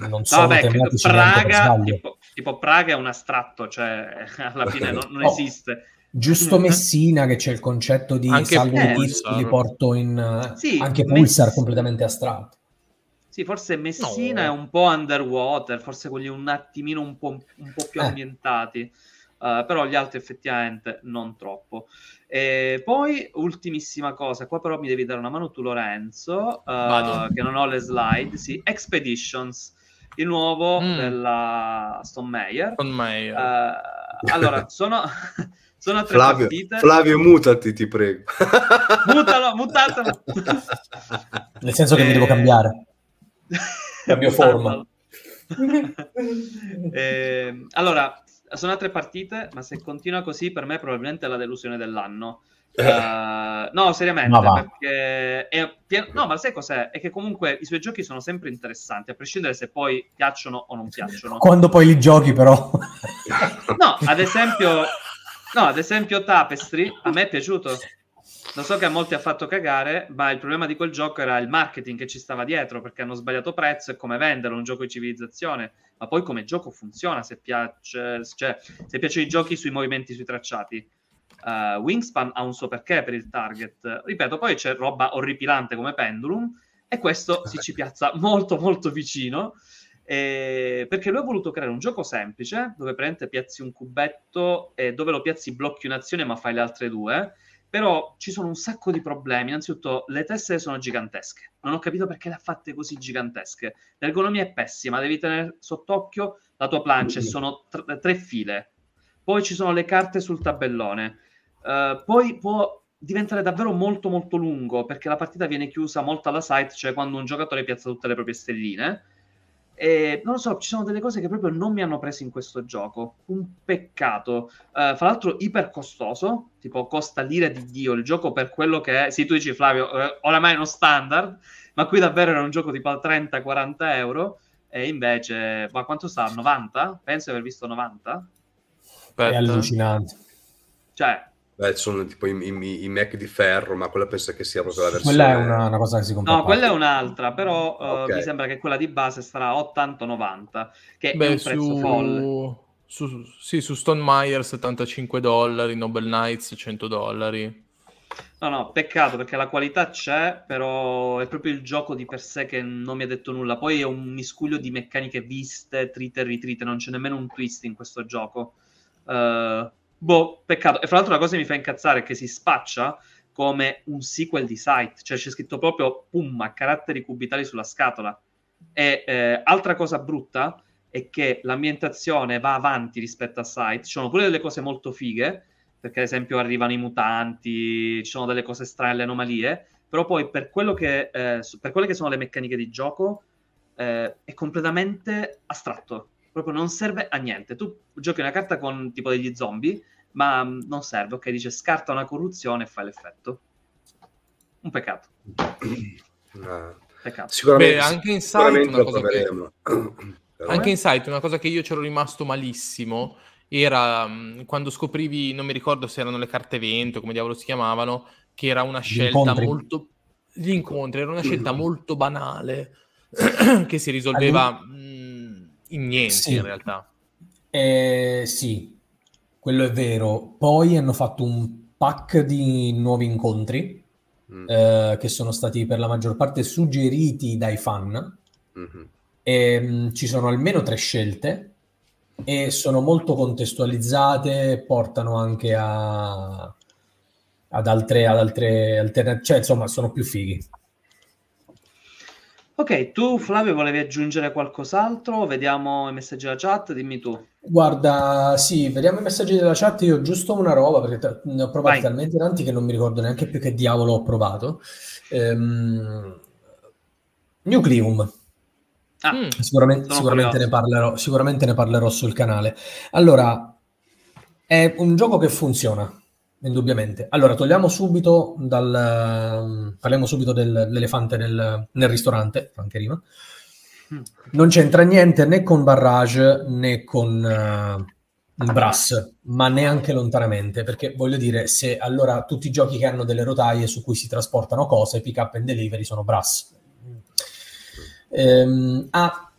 Non No, sono vabbè, credo tematici Praga, tipo, tipo Praga è un astratto, cioè alla fine non, non Oh. esiste. Giusto Messina che c'è il concetto di Anche salvo i tizi, li porto in... eh, Sì, anche Pulsar Mess- completamente astratto. Sì, forse Messina No. è un po' underwater, forse quelli un attimino un po', un po' più Eh. ambientati, eh, però gli altri effettivamente non troppo. E poi, ultimissima cosa, qua però mi devi dare una mano tu Lorenzo, Vado. che non ho le slide, sì, Expeditions, il nuovo Mm. della Stone Meyer. Con me. Eh, allora, sono, sono tre Flavio, partite. Flavio, mutati, ti prego. Mutalo, mutatelo. Nel senso che mi devo Eh, cambiare. Cambio forma. Eh, allora, sono altre partite, ma se continua così, per me probabilmente è la delusione dell'anno. Eh, no, seriamente, Ma perché è pien- no, ma sai cos'è? È che comunque i suoi giochi sono sempre interessanti, a prescindere se poi piacciono o non piacciono. Quando poi li giochi però... No, ad esempio, no, ad esempio Tapestry a me è piaciuto. Lo so che a molti ha fatto cagare, ma il problema di quel gioco era il marketing che ci stava dietro, perché hanno sbagliato prezzo e come venderlo, un gioco di civilizzazione. Ma poi come gioco funziona, se piace, cioè, se piacciono i giochi sui movimenti, sui tracciati. Uh, Wingspan ha un suo perché per il target. Ripeto, poi c'è roba orripilante come Pendulum, e questo si ci piazza molto molto vicino. Eh, perché lui ha voluto creare un gioco semplice dove praticamente piazzi un cubetto e dove lo piazzi blocchi un'azione ma fai le altre due. Però ci sono un sacco di problemi. Innanzitutto le teste sono gigantesche. Non ho capito perché le ha fatte così gigantesche. L'ergonomia è pessima devi tenere sott'occhio la tua plancia sono tre, tre file. Poi ci sono le carte sul tabellone. Uh, poi può diventare davvero molto molto lungo perché la partita viene chiusa molto alla site, cioè quando un giocatore piazza tutte le proprie stelline. E non lo so, ci sono delle cose che proprio non mi hanno preso in questo gioco. Un peccato. Uh, fra l'altro, iper costoso, tipo costa l'ira di Dio il gioco per quello che è. Sì, tu dici, Flavio, eh, oramai è uno standard, ma qui davvero era un gioco tipo a 30-40 euro. E invece, ma quanto sta? 90? Penso di aver visto 90. È Aspetta. allucinante. Cioè, Beh, sono tipo i, i, i Mac di ferro, ma quella penso che sia proprio la versione... Quella è una, una cosa che si compra. No, quella è un'altra, però uh, Ok. mi sembra che quella di base sarà 80-90, che è Beh, un prezzo folle. su, su, sì, su Stone Meyer 75 dollari, Noble Knights 100 dollari. No, no, peccato perché la qualità c'è, però è proprio il gioco di per sé che non mi ha detto nulla. Poi è un miscuglio di meccaniche viste, trite e ritrite, non c'è nemmeno un twist in questo gioco. Uh, boh, peccato. E fra l'altro la cosa che mi fa incazzare è che si spaccia come un sequel di Sight, cioè c'è scritto proprio pum a caratteri cubitali sulla scatola. E eh, altra cosa brutta è che l'ambientazione va avanti rispetto a Sight, ci sono pure delle cose molto fighe, perché ad esempio arrivano i mutanti, ci sono delle cose strane, le anomalie, però poi per, che, eh, per quelle che sono le meccaniche di gioco eh, è completamente astratto, proprio non serve a niente. Tu giochi una carta con tipo degli zombie, ma mm, non serve, ok? Dice scarta una corruzione e fai l'effetto. Un peccato, Ah, peccato. sicuramente, Beh, anche in Sight sicuramente una cosa che- Anche in Sight una cosa che io c'ero rimasto malissimo era mh, quando scoprivi, non mi ricordo se erano le carte evento, come diavolo si chiamavano, che era una scelta molto... Gli incontri, era una scelta molto banale che si risolveva in niente Sì. in realtà. Eh, sì, quello è vero. Poi hanno fatto un pack di nuovi incontri Mm, eh, che sono stati per la maggior parte suggeriti dai fan. mhm. E, mh, ci sono almeno tre scelte e sono molto contestualizzate, portano anche a, ad altre, ad altre alternative, cioè insomma sono più fighi. Ok, tu Flavio volevi aggiungere qualcos'altro? Vediamo i messaggi della chat, dimmi tu. Guarda, sì, vediamo i messaggi della chat. Io ho giusto una roba perché ta- ne ho provati Vai. talmente tanti che non mi ricordo neanche più che diavolo ho provato. Ehm, Nucleum, Ah, Mm. sicuramente, sicuramente ne parlerò, sicuramente ne parlerò sul canale. Allora, è un gioco che funziona, indubbiamente. Allora, togliamo subito dal... parliamo subito dell'elefante nel, nel ristorante, anche rima. Mm. Non c'entra niente né con Barrage né con uh, Brass, ma neanche lontanamente, perché voglio dire, se allora tutti i giochi che hanno delle rotaie su cui si trasportano cose, pick up and delivery sono Brass. Ehm, ah,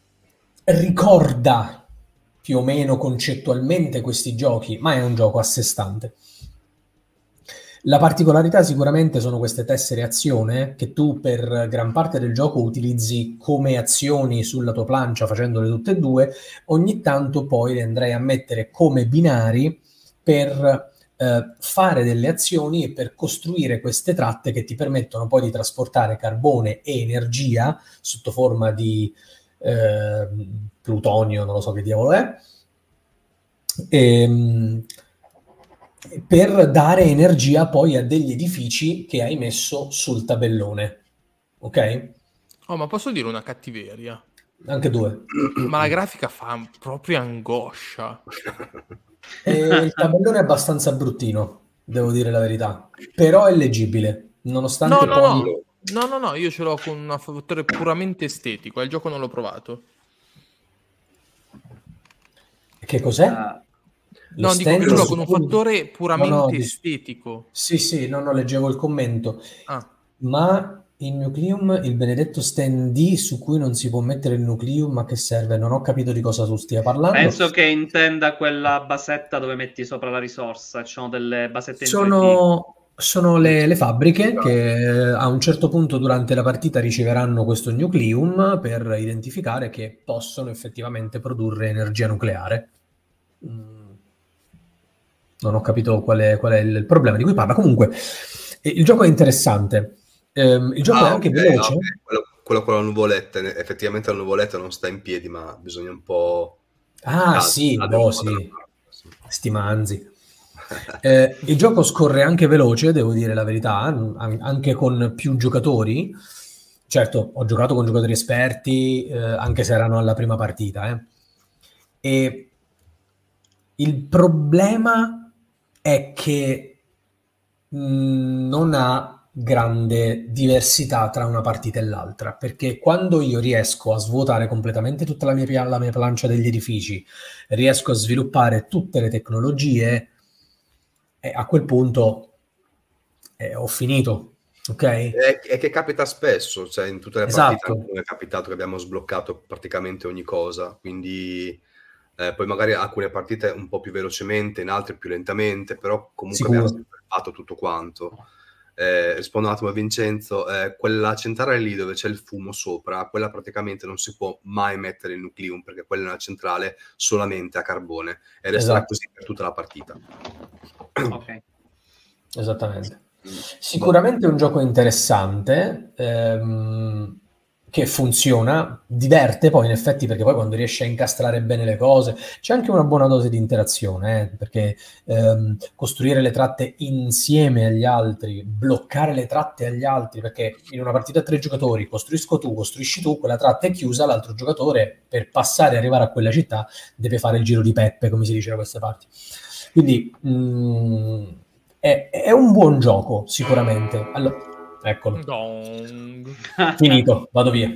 ricorda più o meno concettualmente questi giochi, ma è un gioco a sé stante. La particolarità sicuramente sono queste tessere azione che tu per gran parte del gioco utilizzi come azioni sulla tua plancia facendole tutte e due, ogni tanto poi le andrai a mettere come binari per eh, fare delle azioni e per costruire queste tratte che ti permettono poi di trasportare carbone e energia sotto forma di eh, plutonio, non lo so che diavolo è. E, ehm, per dare energia poi a degli edifici che hai messo sul tabellone. Ok? Oh, ma posso dire una cattiveria? Anche due. Ma la grafica fa proprio angoscia. E il tabellone è abbastanza bruttino, devo dire la verità. Però è leggibile, nonostante no, poi... No. no, no, no, io ce l'ho con un fattore puramente estetico. Il gioco non l'ho provato. Che cos'è? Uh, No, dico che lo con un fattore puramente no, no, estetico. Sì, sì, no, no, leggevo il commento. Ah. Ma il nucleum, il benedetto stand D su cui non si può mettere il nucleum, ma che serve? Non ho capito di cosa tu stia parlando. Penso che intenda quella basetta dove metti sopra la risorsa, ci sono delle basette sono, sono le, le, fabbriche che a un certo punto durante la partita riceveranno questo nucleum per identificare che possono effettivamente produrre energia nucleare. Mm non ho capito qual è, qual è il problema di cui parla. Comunque, eh, il gioco è interessante. Um, il gioco ah, è anche okay, veloce. Okay. Quello, quello, con la nuvoletta, effettivamente la nuvoletta non sta in piedi, ma bisogna un po'... Ah, ah sì, boh, sì. Stimanzi. eh, il gioco scorre anche veloce, devo dire la verità, anche con più giocatori. Certo, ho giocato con giocatori esperti, eh, anche se erano alla prima partita. Eh. E il problema è che mh, mm, non ha grande diversità tra una partita e l'altra, perché quando io riesco a svuotare completamente tutta la mia, la mia plancia degli edifici, riesco a sviluppare tutte le tecnologie, eh, a quel punto eh, ho finito. Ok? È, è, che capita spesso, cioè in tutte le esatto. partite è capitato che abbiamo sbloccato praticamente ogni cosa, quindi eh, poi magari alcune partite un po' più velocemente, in altre più lentamente, però comunque Sicuro. abbiamo fatto tutto quanto. Eh, rispondo un attimo a Vincenzo, eh, quella centrale lì dove c'è il fumo sopra, quella praticamente non si può mai mettere il nucleum perché quella è una centrale solamente a carbone e resterà esatto. così per tutta la partita. Ok. Esattamente. Mm. Sicuramente è un gioco interessante. Ehm che funziona, diverte poi in effetti perché poi quando riesci a incastrare bene le cose c'è anche una buona dose di interazione, eh, perché ehm, costruire le tratte insieme agli altri, bloccare le tratte agli altri, perché in una partita a tre giocatori costruisco tu, costruisci tu, quella tratta è chiusa, l'altro giocatore per passare e arrivare a quella città deve fare il giro di Peppe, come si dice da queste parti. Quindi mh, mm, è, è, un buon gioco sicuramente. Allora, Eccolo. Dong. Finito, vado via.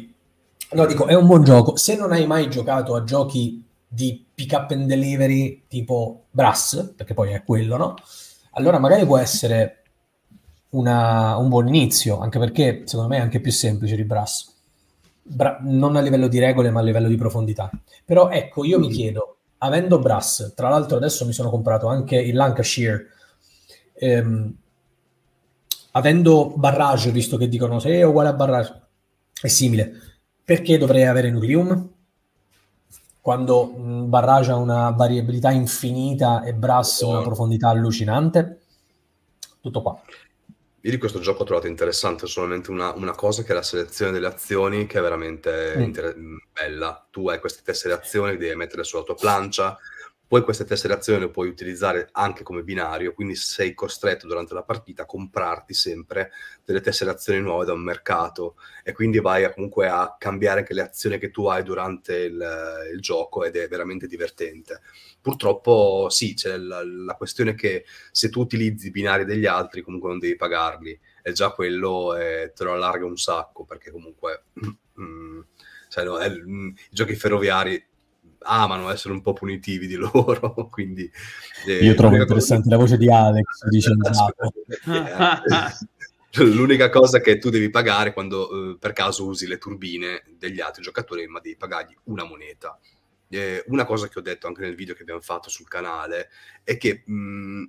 No, dico, è un buon gioco. Se non hai mai giocato a giochi di pick up and delivery tipo Brass, perché poi è quello, no? Allora magari può essere una, un buon inizio, anche perché secondo me è anche più semplice di Brass. Bra- non a livello di regole, ma a livello di profondità. Però ecco, io mi chiedo, avendo Brass, tra l'altro adesso mi sono comprato anche il Lancashire, ehm, avendo Barrage, visto che dicono se è uguale a Barrage, è simile, perché dovrei avere Nucleum? Quando mh, Barrage ha una variabilità infinita e Brass oh. una profondità allucinante? Tutto qua. Io di questo gioco ho trovato interessante solamente una, una cosa che è la selezione delle azioni, che è veramente mm. inter- bella. Tu hai queste tessere azioni, devi mettere sulla tua plancia, Poi queste tesserazioni le puoi utilizzare anche come binario, quindi sei costretto durante la partita a comprarti sempre delle tesserazioni nuove da un mercato e quindi vai a, comunque a cambiare anche le azioni che tu hai durante il, il gioco ed è veramente divertente. Purtroppo sì, c'è la, la questione che se tu utilizzi i binari degli altri comunque non devi pagarli e già quello eh, te lo allarga un sacco perché comunque mm, cioè, no, è, mm, i giochi ferroviari amano essere un po' punitivi di loro, quindi... Eh, Io trovo interessante cosa... la voce di Alex, dice esatto. L'unica cosa che tu devi pagare quando eh, per caso usi le turbine degli altri giocatori, ma devi pagargli una moneta. Eh, una cosa che ho detto anche nel video che abbiamo fatto sul canale è che mh,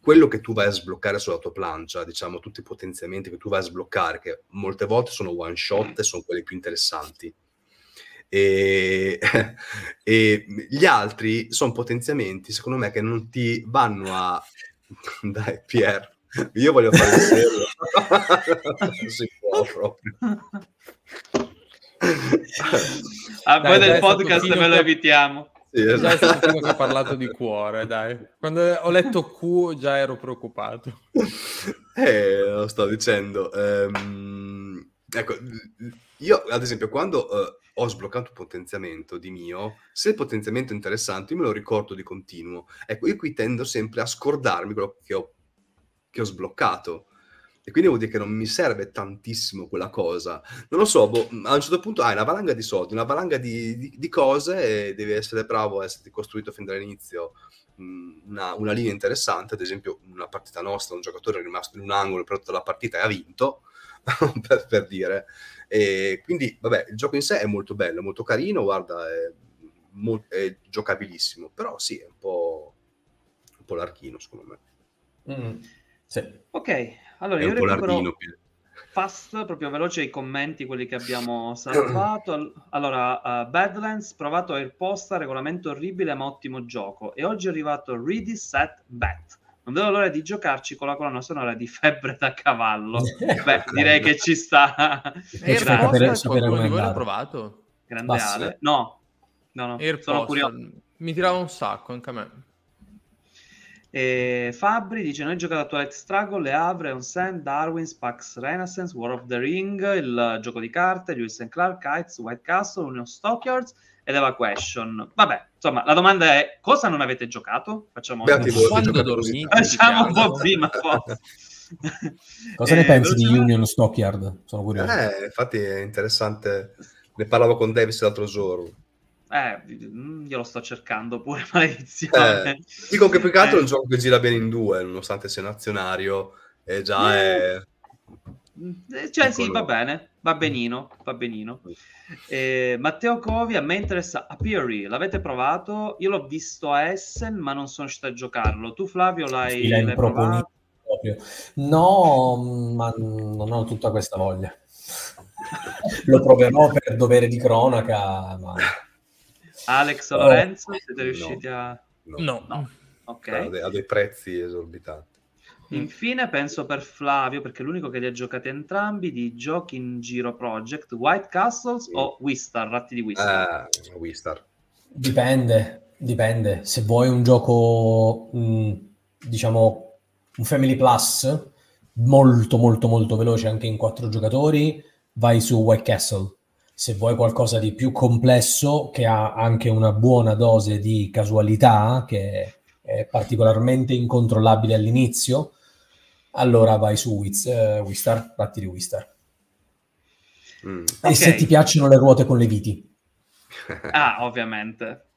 quello che tu vai a sbloccare sulla tua plancia, diciamo tutti i potenziamenti che tu vai a sbloccare, che molte volte sono one shot e sono quelli più interessanti e, e gli altri sono potenziamenti, secondo me, che non ti vanno a... Dai, Pier, io voglio fare il serio. non si può proprio. A poi del podcast me lo evitiamo. Sì, esatto. che ha parlato di cuore, dai. Quando ho letto Q già ero preoccupato. Eh, lo sto dicendo. Um, ecco, io ad esempio quando uh, ho sbloccato potenziamento di mio, se il potenziamento è interessante, io me lo ricordo di continuo. Ecco, io qui tendo sempre a scordarmi quello che ho, che ho sbloccato. E quindi vuol dire che non mi serve tantissimo quella cosa. Non lo so, boh, a un certo punto hai una valanga di soldi, una valanga di, di, di cose e devi essere bravo a essere costruito fin dall'inizio una, una, linea interessante. Ad esempio, una partita nostra, un giocatore è rimasto in un angolo per tutta la partita e ha vinto, per, per dire. E quindi, vabbè, il gioco in sé è molto bello, molto carino, guarda, è, mo- è giocabilissimo, però sì, è un po', un po larghino, secondo me. Mm, sì. Ok, allora è io recupero fast, proprio veloce i commenti, quelli che abbiamo salvato. Allora, uh, Badlands, provato Airposta, regolamento orribile ma ottimo gioco. E oggi è arrivato Ready Set Bet non vedo l'ora di giocarci con la colonna sonora di Febbre da cavallo. Beh, direi che ci sta. Airpost, qualcuno di voi l'ha provato? Grande Basso. Ale. No, no, no. Sono curioso. Mi tirava un sacco anche a me. E Fabri dice: Noi giocato a Twilight Struggle, Le Havre, On Sand, Darwin, Pax Renaissance, War of the Ring, il gioco di carte, Lewis and Clark, Kites, White Castle, Union Stockyards ed Evacuation. Vabbè, insomma, la domanda è cosa non avete giocato? Facciamo Beati voi, quando dormite. Facciamo un po' prima Cosa eh, ne pensi di Union Stockyard? Sono curioso. Eh, infatti è interessante. Ne parlavo con Davis l'altro giorno. Eh, mm, io lo sto cercando pure, maledizione. Eh, dico che più che altro è un eh. gioco che gira bene in due, nonostante sia nazionario, e già eh. è eh, cioè, sì, va bene, va benino, va benino. Eh, Matteo Covi, a me interessa Apiary, l'avete provato? Io l'ho visto a Essen, ma non sono riuscito a giocarlo. Tu, Flavio, l'hai, sì, l'hai provato? Proprio. No, ma non ho tutta questa voglia. Lo proverò per dovere di cronaca, ma... Alex Lorenzo, siete riusciti no. a... No. no. Ok. Ha dei, ha dei prezzi esorbitanti. Mm. Infine penso per Flavio, perché è l'unico che li ha giocati entrambi, di giochi in giro project, White Castles sì. o Wistar, Ratti di Wistar? Uh, Wistar. Dipende, dipende. Se vuoi un gioco, mh, mm, diciamo, un Family Plus, molto molto molto veloce anche in quattro giocatori, vai su White Castle. Se vuoi qualcosa di più complesso, che ha anche una buona dose di casualità, che è particolarmente incontrollabile all'inizio, allora vai su Wiz, uh, Wistar, batti di Wistar. Mm. E okay. se ti piacciono le ruote con le viti. ah, ovviamente.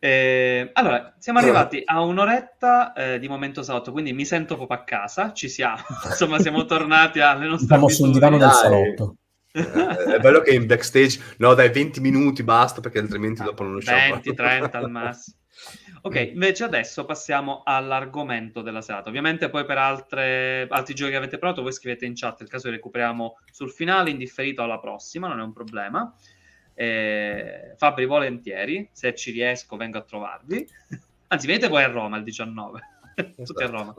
Eh, allora, siamo arrivati a un'oretta eh, di momento salotto, quindi mi sento proprio a casa, ci siamo, insomma siamo tornati alle nostre Siamo sul divano del salotto. Eh, è bello che in backstage, no dai 20 minuti basta perché altrimenti dopo non usciamo. 20-30 al massimo. Ok, invece adesso passiamo all'argomento della serata. Ovviamente poi per altre, altri giochi che avete provato voi scrivete in chat, nel caso li recuperiamo sul finale, indifferito alla prossima, non è un problema. Eh, Fabri, volentieri, se ci riesco vengo a trovarvi. Anzi, venite poi a Roma il 19. Tutti a Roma.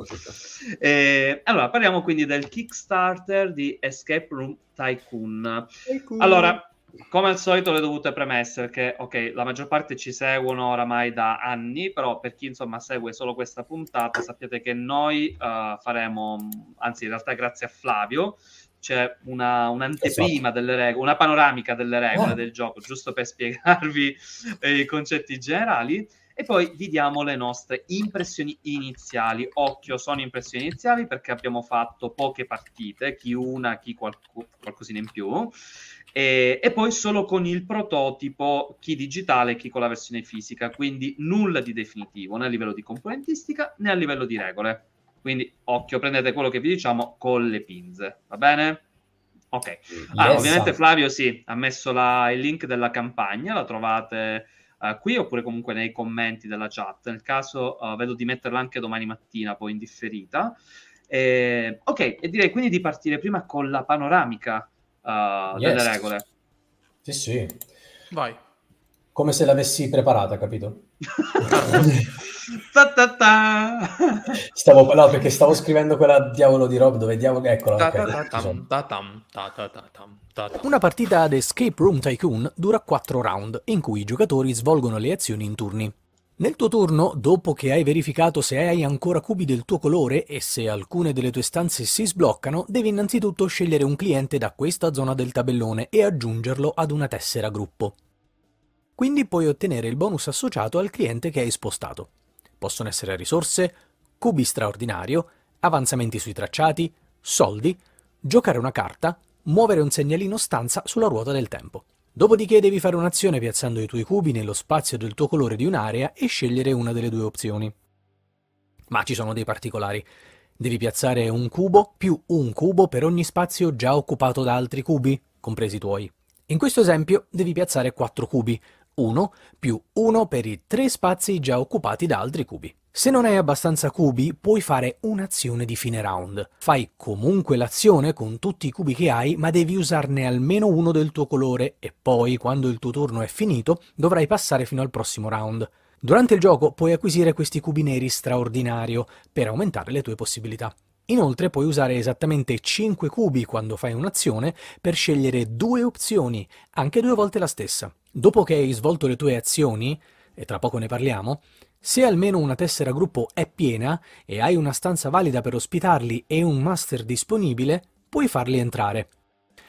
Eh, allora, parliamo quindi del Kickstarter di Escape Room Tycoon. Tycoon. Allora, come al solito le dovute premesse, perché ok, la maggior parte ci seguono oramai da anni, però per chi insomma segue solo questa puntata, sappiate che noi uh, faremo, anzi in realtà grazie a Flavio, c'è una, un'anteprima esatto. delle regole, una panoramica delle regole oh. del gioco, giusto per spiegarvi eh, i concetti generali. E poi vi diamo le nostre impressioni iniziali. Occhio, sono impressioni iniziali perché abbiamo fatto poche partite, chi una, chi qualco, qualcosina in più. E, e, poi solo con il prototipo, chi digitale, chi con la versione fisica. Quindi nulla di definitivo né a livello di componentistica né a livello di regole. Quindi occhio, prendete quello che vi diciamo con le pinze, va bene? Ok. Yes. Ovviamente Flavio sì, ha messo la, il link della campagna, la trovate uh, qui oppure comunque nei commenti della chat. Nel caso uh, vedo di metterla anche domani mattina, poi in differita. Eh, ok, e direi quindi di partire prima con la panoramica uh, yes. delle regole. Sì, sì. Vai. Come se l'avessi preparata, capito? ta ta ta. Stavo, no, perché stavo scrivendo quella diavolo di Rob dove diavolo... Eccola. Una partita ad Escape Room Tycoon dura 4 round, in cui i giocatori svolgono le azioni in turni. Nel tuo turno, dopo che hai verificato se hai ancora cubi del tuo colore e se alcune delle tue stanze si sbloccano, devi innanzitutto scegliere un cliente da questa zona del tabellone e aggiungerlo ad una tessera gruppo. Quindi puoi ottenere il bonus associato al cliente che hai spostato. Possono essere risorse, cubi straordinario, avanzamenti sui tracciati, soldi, giocare una carta, muovere un segnalino stanza sulla ruota del tempo. Dopodiché devi fare un'azione piazzando i tuoi cubi nello spazio del tuo colore di un'area e scegliere una delle due opzioni. Ma ci sono dei particolari. Devi piazzare un cubo più un cubo per ogni spazio già occupato da altri cubi, compresi i tuoi. In questo esempio devi piazzare 4 cubi, 1 più 1 per i 3 spazi già occupati da altri cubi. Se non hai abbastanza cubi, puoi fare un'azione di fine round. Fai comunque l'azione con tutti i cubi che hai, ma devi usarne almeno uno del tuo colore e poi, quando il tuo turno è finito, dovrai passare fino al prossimo round. Durante il gioco puoi acquisire questi cubi neri straordinario per aumentare le tue possibilità. Inoltre puoi usare esattamente 5 cubi quando fai un'azione per scegliere due opzioni, anche due volte la stessa. Dopo che hai svolto le tue azioni, e tra poco ne parliamo, se almeno una tessera gruppo è piena e hai una stanza valida per ospitarli e un master disponibile, puoi farli entrare.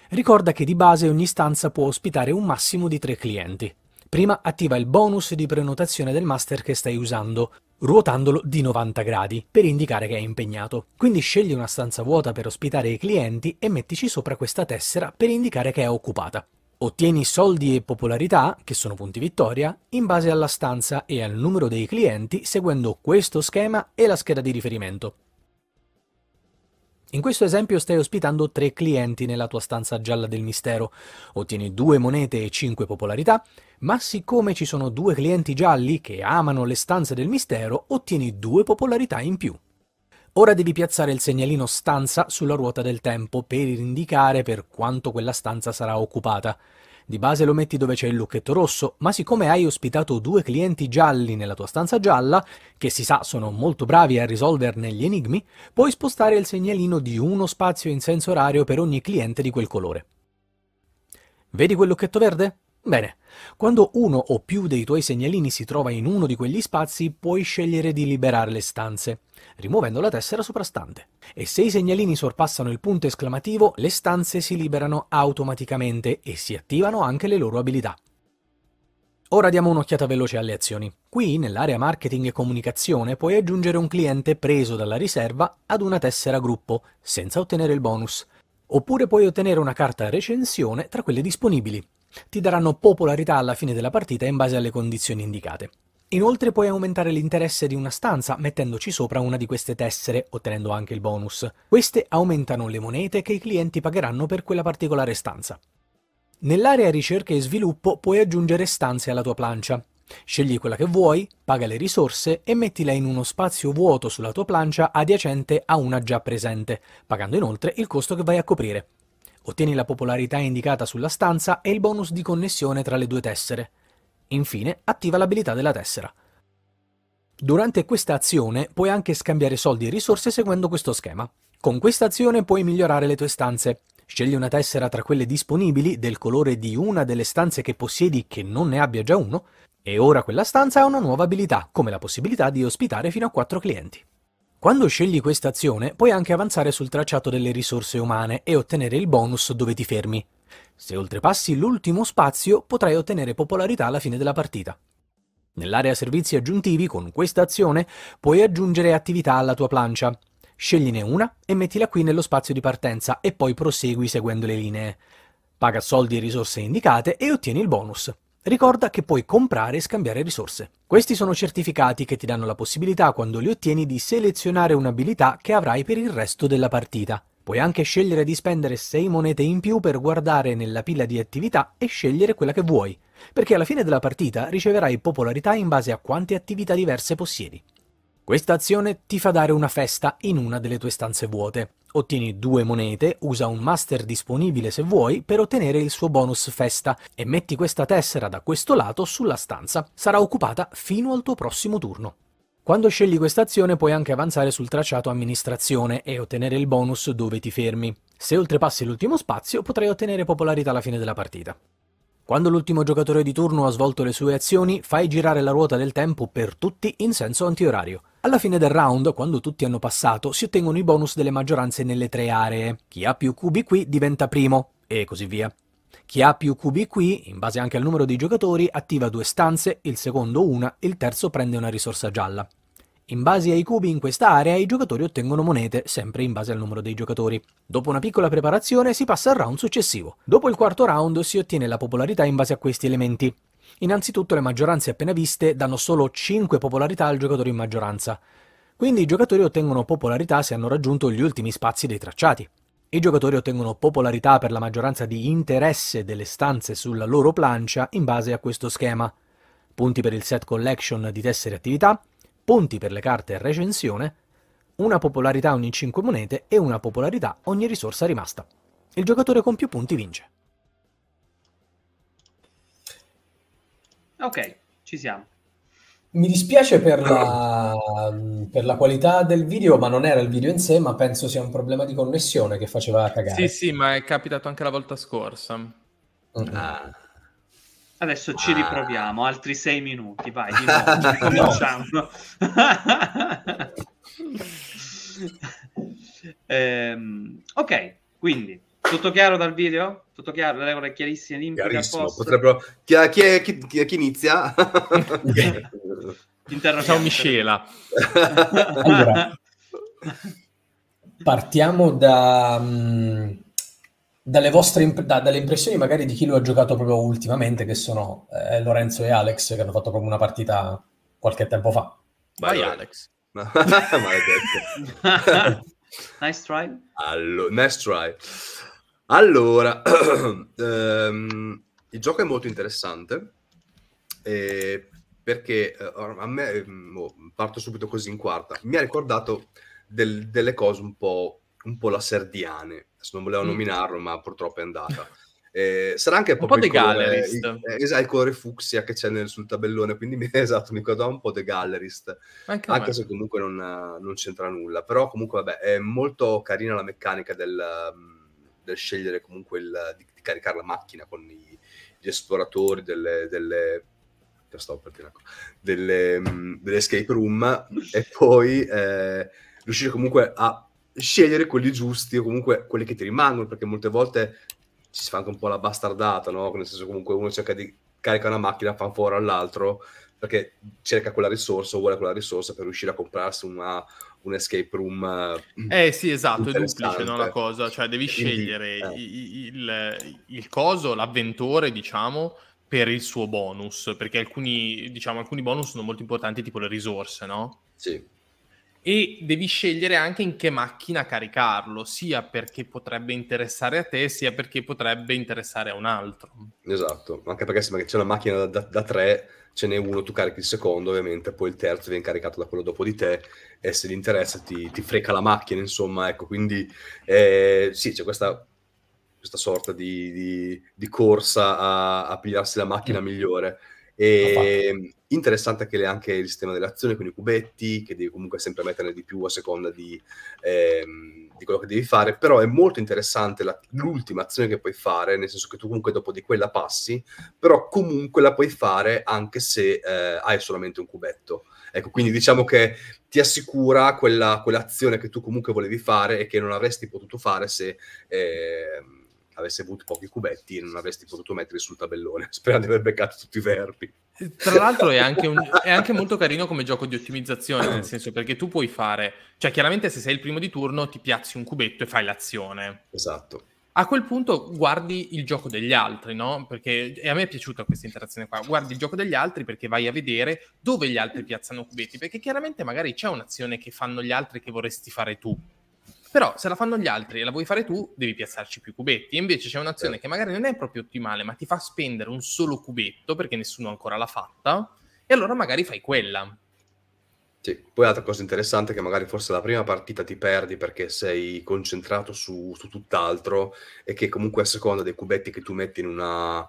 Ricorda che di base ogni stanza può ospitare un massimo di tre clienti. Prima attiva il bonus di prenotazione del master che stai usando, ruotandolo di 90 gradi per indicare che è impegnato. Quindi scegli una stanza vuota per ospitare i clienti e mettici sopra questa tessera per indicare che è occupata. Ottieni soldi e popolarità, che sono punti vittoria, in base alla stanza e al numero dei clienti seguendo questo schema e la scheda di riferimento. In questo esempio stai ospitando tre clienti nella tua stanza gialla del mistero. Ottieni due monete e cinque popolarità, ma siccome ci sono due clienti gialli che amano le stanze del mistero, ottieni due popolarità in più. Ora devi piazzare il segnalino stanza sulla ruota del tempo per indicare per quanto quella stanza sarà occupata. Di base lo metti dove c'è il lucchetto rosso, ma siccome hai ospitato due clienti gialli nella tua stanza gialla, che si sa sono molto bravi a risolverne gli enigmi, puoi spostare il segnalino di uno spazio in senso orario per ogni cliente di quel colore. Vedi quel lucchetto verde? Bene, quando uno o più dei tuoi segnalini si trova in uno di quegli spazi, puoi scegliere di liberare le stanze, rimuovendo la tessera soprastante. E se i segnalini sorpassano il punto esclamativo, le stanze si liberano automaticamente e si attivano anche le loro abilità. Ora diamo un'occhiata veloce alle azioni. Qui, nell'area marketing e comunicazione, puoi aggiungere un cliente preso dalla riserva ad una tessera gruppo, senza ottenere il bonus. Oppure puoi ottenere una carta recensione tra quelle disponibili, ti daranno popolarità alla fine della partita in base alle condizioni indicate. Inoltre puoi aumentare l'interesse di una stanza mettendoci sopra una di queste tessere, ottenendo anche il bonus. Queste aumentano le monete che i clienti pagheranno per quella particolare stanza. Nell'area ricerca e sviluppo puoi aggiungere stanze alla tua plancia. Scegli quella che vuoi, paga le risorse e mettila in uno spazio vuoto sulla tua plancia adiacente a una già presente, pagando inoltre il costo che vai a coprire. Ottieni la popolarità indicata sulla stanza e il bonus di connessione tra le due tessere. Infine, attiva l'abilità della tessera. Durante questa azione puoi anche scambiare soldi e risorse seguendo questo schema. Con questa azione puoi migliorare le tue stanze. Scegli una tessera tra quelle disponibili del colore di una delle stanze che possiedi che non ne abbia già uno, e ora quella stanza ha una nuova abilità, come la possibilità di ospitare fino a 4 clienti. Quando scegli questa azione, puoi anche avanzare sul tracciato delle risorse umane e ottenere il bonus dove ti fermi. Se oltrepassi l'ultimo spazio, potrai ottenere popolarità alla fine della partita. Nell'area servizi aggiuntivi, con questa azione, puoi aggiungere attività alla tua plancia. Scegliene una e mettila qui nello spazio di partenza e poi prosegui seguendo le linee. Paga soldi e risorse indicate e ottieni il bonus. Ricorda che puoi comprare e scambiare risorse. Questi sono certificati che ti danno la possibilità, quando li ottieni, di selezionare un'abilità che avrai per il resto della partita. Puoi anche scegliere di spendere 6 monete in più per guardare nella pila di attività e scegliere quella che vuoi, perché alla fine della partita riceverai popolarità in base a quante attività diverse possiedi. Questa azione ti fa dare una festa in una delle tue stanze vuote. Ottieni due monete, usa un master disponibile se vuoi per ottenere il suo bonus festa e metti questa tessera da questo lato sulla stanza. Sarà occupata fino al tuo prossimo turno. Quando scegli questa azione puoi anche avanzare sul tracciato amministrazione e ottenere il bonus dove ti fermi. Se oltrepassi l'ultimo spazio potrai ottenere popolarità alla fine della partita. Quando l'ultimo giocatore di turno ha svolto le sue azioni, fai girare la ruota del tempo per tutti in senso antiorario. Alla fine del round, quando tutti hanno passato, si ottengono i bonus delle maggioranze nelle tre aree. Chi ha più cubi qui diventa primo, e così via. Chi ha più cubi qui, in base anche al numero di giocatori, attiva due stanze, il secondo una, il terzo prende una risorsa gialla. In base ai cubi in questa area i giocatori ottengono monete, sempre in base al numero dei giocatori. Dopo una piccola preparazione si passa al round successivo. Dopo il quarto round si ottiene la popolarità in base a questi elementi. Innanzitutto le maggioranze appena viste danno solo 5 popolarità al giocatore in maggioranza. Quindi i giocatori ottengono popolarità se hanno raggiunto gli ultimi spazi dei tracciati. I giocatori ottengono popolarità per la maggioranza di interesse delle stanze sulla loro plancia in base a questo schema. Punti per il set collection di tessere attività, punti per le carte recensione, una popolarità ogni 5 monete e una popolarità ogni risorsa rimasta. Il giocatore con più punti vince. Ok, ci siamo. Mi dispiace per la, per la, qualità del video, ma non era il video in sé, ma penso sia un problema di connessione che faceva cagare. Sì, sì, ma è capitato anche la volta scorsa. Mm-hmm. Ah. Adesso ci riproviamo, altri sei minuti, vai, di nuovo, cominciamo. ehm, ok, quindi, tutto chiaro dal video? Tutto chiaro? Le regole chiarissime, limpide, Chiarissimo, potrebbero... Chi, chi, chi, chi inizia? Ciao Miscela. allora, partiamo da... Um dalle vostre imp- da, dalle impressioni magari di chi lo ha giocato proprio ultimamente, che sono eh, Lorenzo e Alex, che hanno fatto proprio una partita qualche tempo fa. Vai, Alex. nice try. Allora, nice try. Allora, um, il gioco è molto interessante eh, perché eh, a me, oh, parto subito così in quarta, mi ha ricordato del, delle cose un po', un po' la Serdiane adesso non volevo mm. nominarlo, ma purtroppo è andata. Eh, sarà anche un po' The Gallerist. Eh, esatto, il colore fucsia che c'è nel, sul tabellone, quindi mi, esatto, mi ricordava un po' The Gallerist, anche, anche se comunque non, non, c'entra nulla. Però comunque vabbè, è molto carina la meccanica del, del scegliere comunque il, di, di, caricare la macchina con i, gli esploratori delle, delle delle, delle escape room e poi eh, riuscire comunque a scegliere quelli giusti o comunque quelli che ti rimangono, perché molte volte ci si fa anche un po' la bastardata, no? Nel senso comunque uno cerca di caricare una macchina, fa fuori all'altro, perché cerca quella risorsa o vuole quella risorsa per riuscire a comprarsi una, un escape room. Eh sì, esatto, è duplice no, la cosa, cioè devi scegliere eh. il, il, il coso, l'avventore, diciamo, per il suo bonus, perché alcuni, diciamo, alcuni bonus sono molto importanti, tipo le risorse, no? Sì e devi scegliere anche in che macchina caricarlo, sia perché potrebbe interessare a te, sia perché potrebbe interessare a un altro. Esatto, anche perché se c'è una macchina da, da, da tre, ce n'è uno, tu carichi il secondo, ovviamente, poi il terzo viene caricato da quello dopo di te e se ti interessa ti, ti freca la macchina, insomma, ecco, quindi eh, sì, c'è questa, questa sorta di, di, di corsa a, a, pigliarsi la macchina mm. migliore E interessante anche, anche il sistema delle azioni con i cubetti, che devi comunque sempre metterne di più a seconda di, ehm, di quello che devi fare, però è molto interessante la, l'ultima azione che puoi fare, nel senso che tu comunque dopo di quella passi, però comunque la puoi fare anche se eh, hai solamente un cubetto. Ecco, quindi diciamo che ti assicura quella, quell'azione che tu comunque volevi fare e che non avresti potuto fare se... Eh, avessi avuto pochi cubetti e non avresti potuto metterli sul tabellone, sperando di aver beccato tutti i verbi. Tra l'altro è anche, un, è anche, molto carino come gioco di ottimizzazione, nel senso perché tu puoi fare, cioè chiaramente se sei il primo di turno ti piazzi un cubetto e fai l'azione. Esatto. A quel punto guardi il gioco degli altri, no? Perché a me è piaciuta questa interazione qua. Guardi il gioco degli altri perché vai a vedere dove gli altri piazzano cubetti, perché chiaramente magari c'è un'azione che fanno gli altri che vorresti fare tu però se la fanno gli altri e la vuoi fare tu, devi piazzarci più cubetti. E invece c'è un'azione sì. che magari non è proprio ottimale, ma ti fa spendere un solo cubetto perché nessuno ancora l'ha fatta, e allora magari fai quella. Sì, poi altra cosa interessante è che magari forse la prima partita ti perdi perché sei concentrato su, su tutt'altro e che comunque a seconda dei cubetti che tu metti in, una,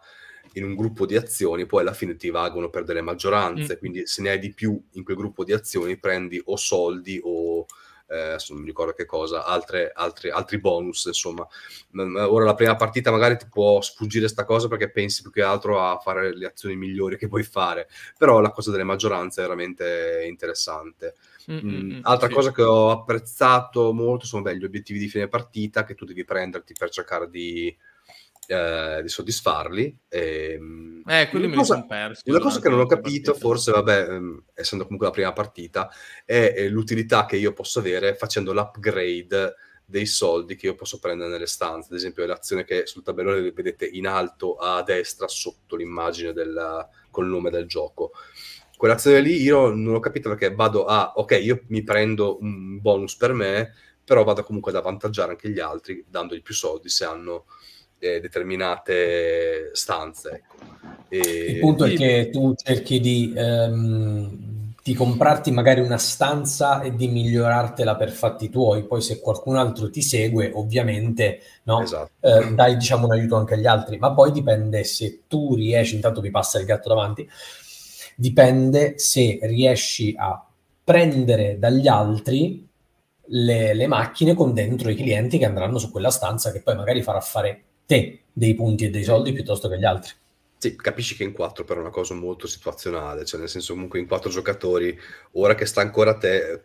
in un gruppo di azioni poi alla fine ti valgono per delle maggioranze, mm. quindi se ne hai di più in quel gruppo di azioni prendi o soldi o eh, non mi ricordo che cosa, altre, altri, altri bonus, insomma. Ora la prima partita magari ti può sfuggire questa cosa perché pensi più che altro a fare le azioni migliori che puoi fare, però la cosa delle maggioranze è veramente interessante. Mm, altra sì. cosa che ho apprezzato molto sono beh, gli obiettivi di fine partita che tu devi prenderti per cercare di eh, di soddisfarli. E, ehm, eh, quelli me cosa, li sono persi. Una cosa che non ho capito, partita. forse, vabbè, ehm, essendo comunque la prima partita, è, è l'utilità che io posso avere facendo l'upgrade dei soldi che io posso prendere nelle stanze. Ad esempio, l'azione che sul tabellone vedete in alto a destra sotto l'immagine del, col nome del gioco. Quell'azione lì io non ho capito perché vado a, ok, io mi prendo un bonus per me, però vado comunque ad avvantaggiare anche gli altri dandogli più soldi se hanno eh, determinate stanze. Ecco. E... Il punto è che tu cerchi di, ehm, di, comprarti magari una stanza e di migliorartela per fatti tuoi, poi se qualcun altro ti segue ovviamente no? esatto. eh, dai diciamo, un aiuto anche agli altri, ma poi dipende se tu riesci, intanto mi passa il gatto davanti, dipende se riesci a prendere dagli altri le, le, macchine con dentro i clienti che andranno su quella stanza che poi magari farà fare te dei punti e dei soldi piuttosto che gli altri. Sì, capisci che in quattro però è una cosa molto situazionale, cioè nel senso comunque in quattro giocatori, ora che sta ancora a te,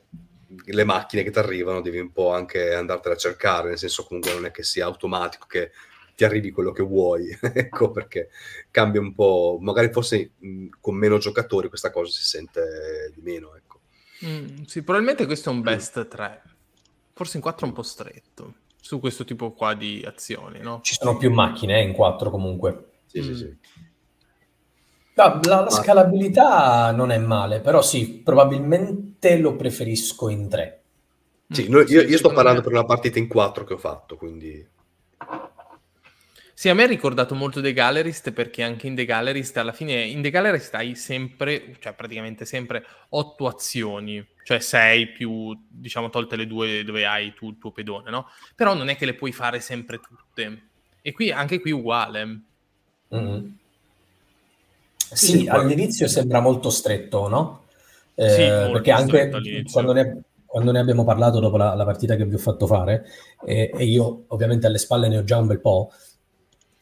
le macchine che ti arrivano devi un po' anche andartene a cercare, nel senso comunque non è che sia automatico che ti arrivi quello che vuoi, ecco perché cambia un po', magari forse mh, con meno giocatori questa cosa si sente di meno, ecco. Mm, sì, probabilmente questo è un best 3, forse in 4 è un po' stretto su questo tipo qua di azioni, no? Ci sono più macchine eh, in quattro comunque. Sì, mm. sì, sì. No, la, la, scalabilità non è male, però sì, probabilmente lo preferisco in tre. Sì, noi, io, io sto parlando per una partita in quattro che ho fatto, quindi... Sì, a me ha ricordato molto The Gallerist perché anche in The Gallerist alla fine in The Gallerist hai sempre, cioè praticamente sempre otto azioni, cioè sei più, diciamo, tolte le due dove hai tu il tuo pedone, no? Però non è che le puoi fare sempre tutte. E qui anche qui uguale. Mm. Sì, sì all'inizio sembra molto stretto, no? Eh, sì, perché anche quando ne, quando ne, abbiamo parlato dopo la, la, partita che vi ho fatto fare, eh, e io ovviamente alle spalle ne ho già un bel po',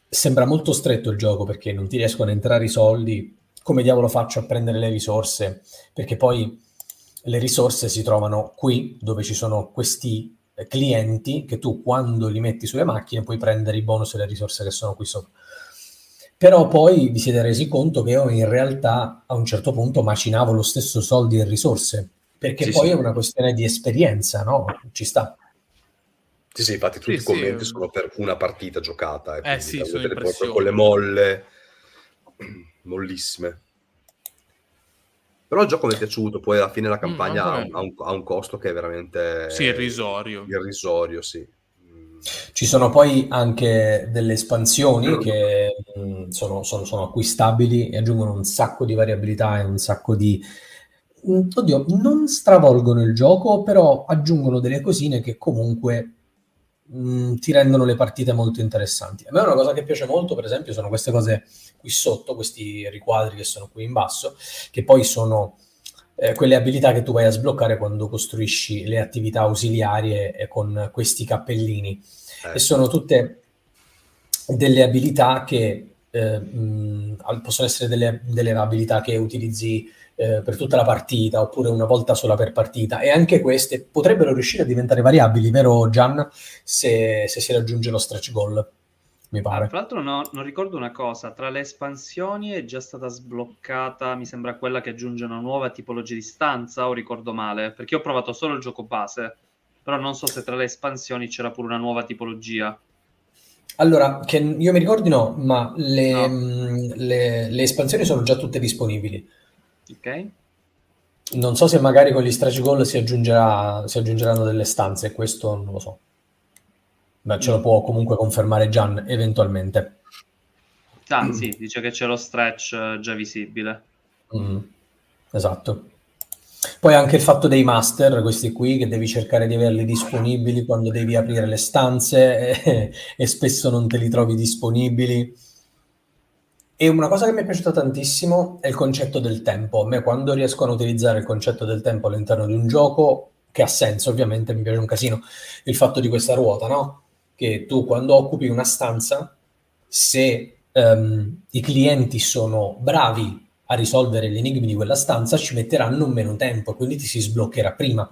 sembra molto stretto il gioco perché non ti riescono a entrare i soldi. Come diavolo faccio a prendere le risorse? Perché poi le risorse si trovano qui dove ci sono questi clienti che tu quando li metti sulle macchine puoi prendere i bonus e le risorse che sono qui sopra. Però poi vi siete resi conto che io in realtà a un certo punto macinavo lo stesso soldi e risorse, perché sì, poi sì. è una questione di esperienza, no? Ci sta. Sì, sì, infatti tutti sì, i commenti sì. sono per una partita giocata. Eh, eh sì, sono proprio con le molle mollissime. Però il gioco mi è piaciuto, poi alla fine la mm, campagna mm, ha, un, ha, un, ha, un, costo che è veramente... Sì, irrisorio. Irrisorio, sì. Ci sono poi anche delle espansioni che mh, mm, sono, sono, sono, acquistabili e aggiungono un sacco di variabilità e un sacco di... Oddio, non stravolgono il gioco, però aggiungono delle cosine che comunque mh, mm, ti rendono le partite molto interessanti. A me una cosa che piace molto, per esempio, sono queste cose qui sotto, questi riquadri che sono qui in basso, che poi sono eh, quelle abilità che tu vai a sbloccare quando costruisci le attività ausiliarie con questi cappellini. Eh. E sono tutte delle abilità che eh, mh, possono essere delle, delle abilità che utilizzi eh, per tutta la partita oppure una volta sola per partita e anche queste potrebbero riuscire a diventare variabili, vero Gian, se, se si raggiunge lo stretch goal. Mi pare. Tra l'altro no, non ricordo una cosa, tra le espansioni è già stata sbloccata, mi sembra quella che aggiunge una nuova tipologia di stanza o ricordo male, perché ho provato solo il gioco base, però non so se tra le espansioni c'era pure una nuova tipologia. Allora, che io mi ricordi no, ma le, no. Mh, le, le espansioni sono già tutte disponibili. Ok. Non so se magari con gli stretch goal si, aggiungerà, si aggiungeranno delle stanze, questo non lo so. Beh, ce lo può comunque confermare Gian eventualmente. Ah, sì, dice che c'è lo stretch eh, già visibile. Mm, esatto. Poi anche il fatto dei master, questi qui, che devi cercare di averli disponibili quando devi aprire le stanze e, e spesso non te li trovi disponibili. E una cosa che mi è piaciuta tantissimo è il concetto del tempo. A me quando riescono a utilizzare il concetto del tempo all'interno di un gioco, che ha senso ovviamente, mi piace un casino, il fatto di questa ruota, no? Che tu quando occupi una stanza, se um, i clienti sono bravi a risolvere gli enigmi di quella stanza, ci metteranno meno tempo quindi ti si sbloccherà prima.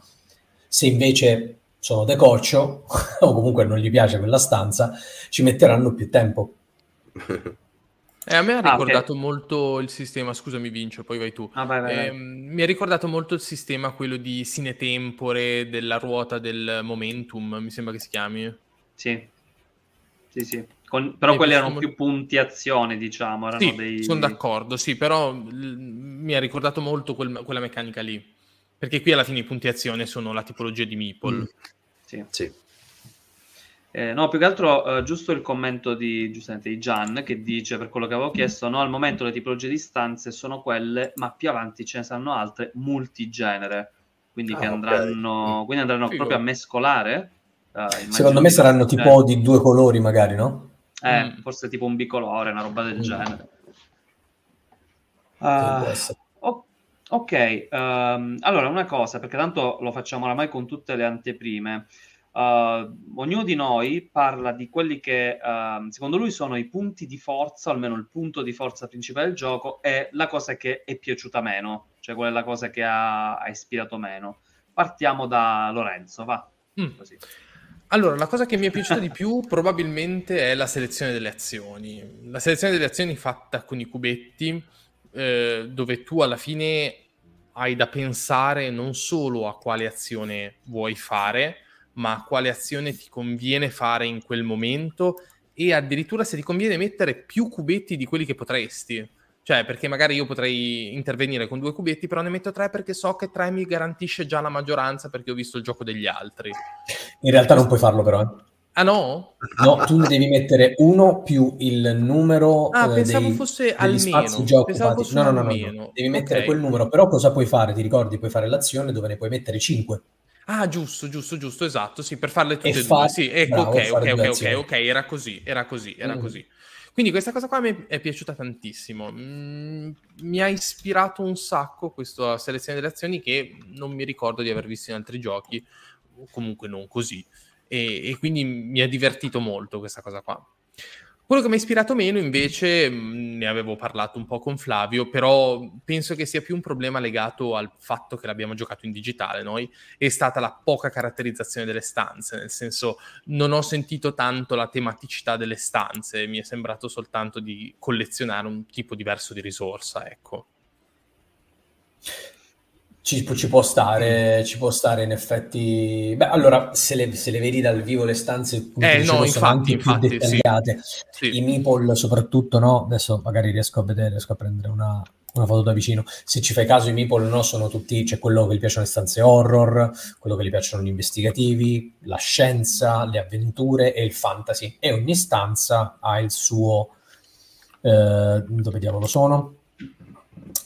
Se invece sono decoccio o comunque non gli piace quella stanza, ci metteranno più tempo. Eh, a me ha ah, ricordato okay. molto il sistema, scusami Vincio, poi vai tu. Ah, vai, vai, eh, mi ha ricordato molto il sistema, quello di sine tempore, della ruota del momentum, mi sembra che si chiami. Sì, sì, sì. Con... però e quelli erano più punti azione, diciamo. Erano sì, dei... sono d'accordo, sì, però l- mi ha ricordato molto quel, quella meccanica lì. Perché qui alla fine i punti azione sono la tipologia di Meeple. Mm. Sì. sì. Eh, no, più che altro eh, giusto il commento di, giustamente, di Gian che dice per quello che avevo chiesto, no, al momento le tipologie di stanze sono quelle, ma più avanti ce ne saranno altre multigenere, quindi ah, che andranno, okay. quindi andranno proprio a mescolare. Uh, Secondo me saranno tipo di due colori magari, no? Eh, mm. forse tipo un bicolore, una roba del mm. genere. Uh, ok, um, allora una cosa, perché tanto lo facciamo oramai con tutte le anteprime. Uh, ognuno di noi parla di quelli che uh, secondo lui sono i punti di forza, almeno il punto di forza principale del gioco, e la cosa che è piaciuta meno, cioè quella è la cosa che ha, ha ispirato meno. Partiamo da Lorenzo, va. Mm. Allora, la cosa che mi è piaciuta di più probabilmente è la selezione delle azioni. La selezione delle azioni fatta con i cubetti, eh, dove tu alla fine hai da pensare non solo a quale azione vuoi fare, ma quale azione ti conviene fare in quel momento e addirittura se ti conviene mettere più cubetti di quelli che potresti. Cioè, perché magari io potrei intervenire con due cubetti, però ne metto tre perché so che tre mi garantisce già la maggioranza perché ho visto il gioco degli altri. In realtà non puoi farlo però. Eh. Ah no? No, tu ne devi mettere uno più il numero ah, eh, pensavo dei, fosse almeno. già occupati. No, no, no, no, no, devi mettere okay. quel numero, però cosa puoi fare? Ti ricordi, puoi fare l'azione dove ne puoi mettere 5. Ah, giusto, giusto, giusto, esatto, sì, per farle tutte e, e due. Sì, ecco, bravo, ok, ok, ok, ok, ok, era così, era così, era mm. così. Quindi questa cosa qua mi è piaciuta tantissimo. Mm, mi ha ispirato un sacco questa selezione delle azioni che non mi ricordo di aver visto in altri giochi, o comunque non così. E, e quindi mi ha divertito molto questa cosa qua. Quello che mi ha ispirato meno invece, mm, ne avevo parlato un po' con Flavio, però penso che sia più un problema legato al fatto che l'abbiamo giocato in digitale noi, è stata la poca caratterizzazione delle stanze, nel senso non ho sentito tanto la tematicità delle stanze, mi è sembrato soltanto di collezionare un tipo diverso di risorsa, ecco. Ci, ci, può stare, ci può stare in effetti. Beh, allora, se le, se le vedi dal vivo le stanze eh, dicevo, no, sono anche infatti, più dettagliate. Sì. Sì. I meeple soprattutto, no? Adesso magari riesco a vedere, riesco a prendere una, una foto da vicino. Se ci fai caso, i meeple no, sono tutti, c'è quello che gli piacciono le stanze horror, quello che gli piacciono gli investigativi, la scienza, le avventure e il fantasy. E ogni stanza ha il suo... Eh, dove diavolo sono?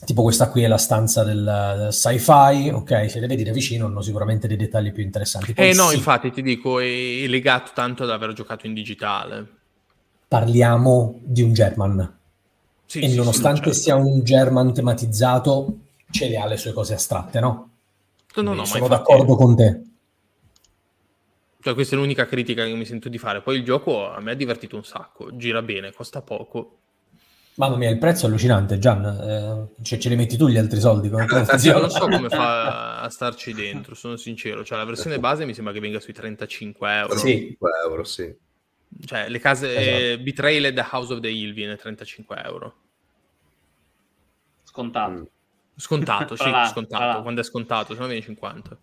Tipo questa qui è la stanza del, del sci-fi, ok, se le vedi da vicino hanno sicuramente dei dettagli più interessanti. Poi eh no, sì, infatti ti dico, è legato tanto ad aver giocato in digitale. Parliamo di un German. Sì, e sì, nonostante sì, sia un German tematizzato, ce le ha le sue cose astratte, no? No, no, no sono d'accordo con te. Cioè, questa è l'unica critica che mi sento di fare. Poi il gioco a me ha divertito un sacco, gira bene, costa poco. Mamma mia, il prezzo è allucinante, Gian. Eh, cioè, ce li metti tu gli altri soldi? Come non so come fa a starci dentro, sono sincero. Cioè, la versione base mi sembra che venga sui 35 euro. Sì, euro, sì. Cioè, le case esatto. Betrayed House of the Hill viene 35 euro. Scontato. Mm. Scontato, sì, là, scontato. Quando è scontato, se no viene 50.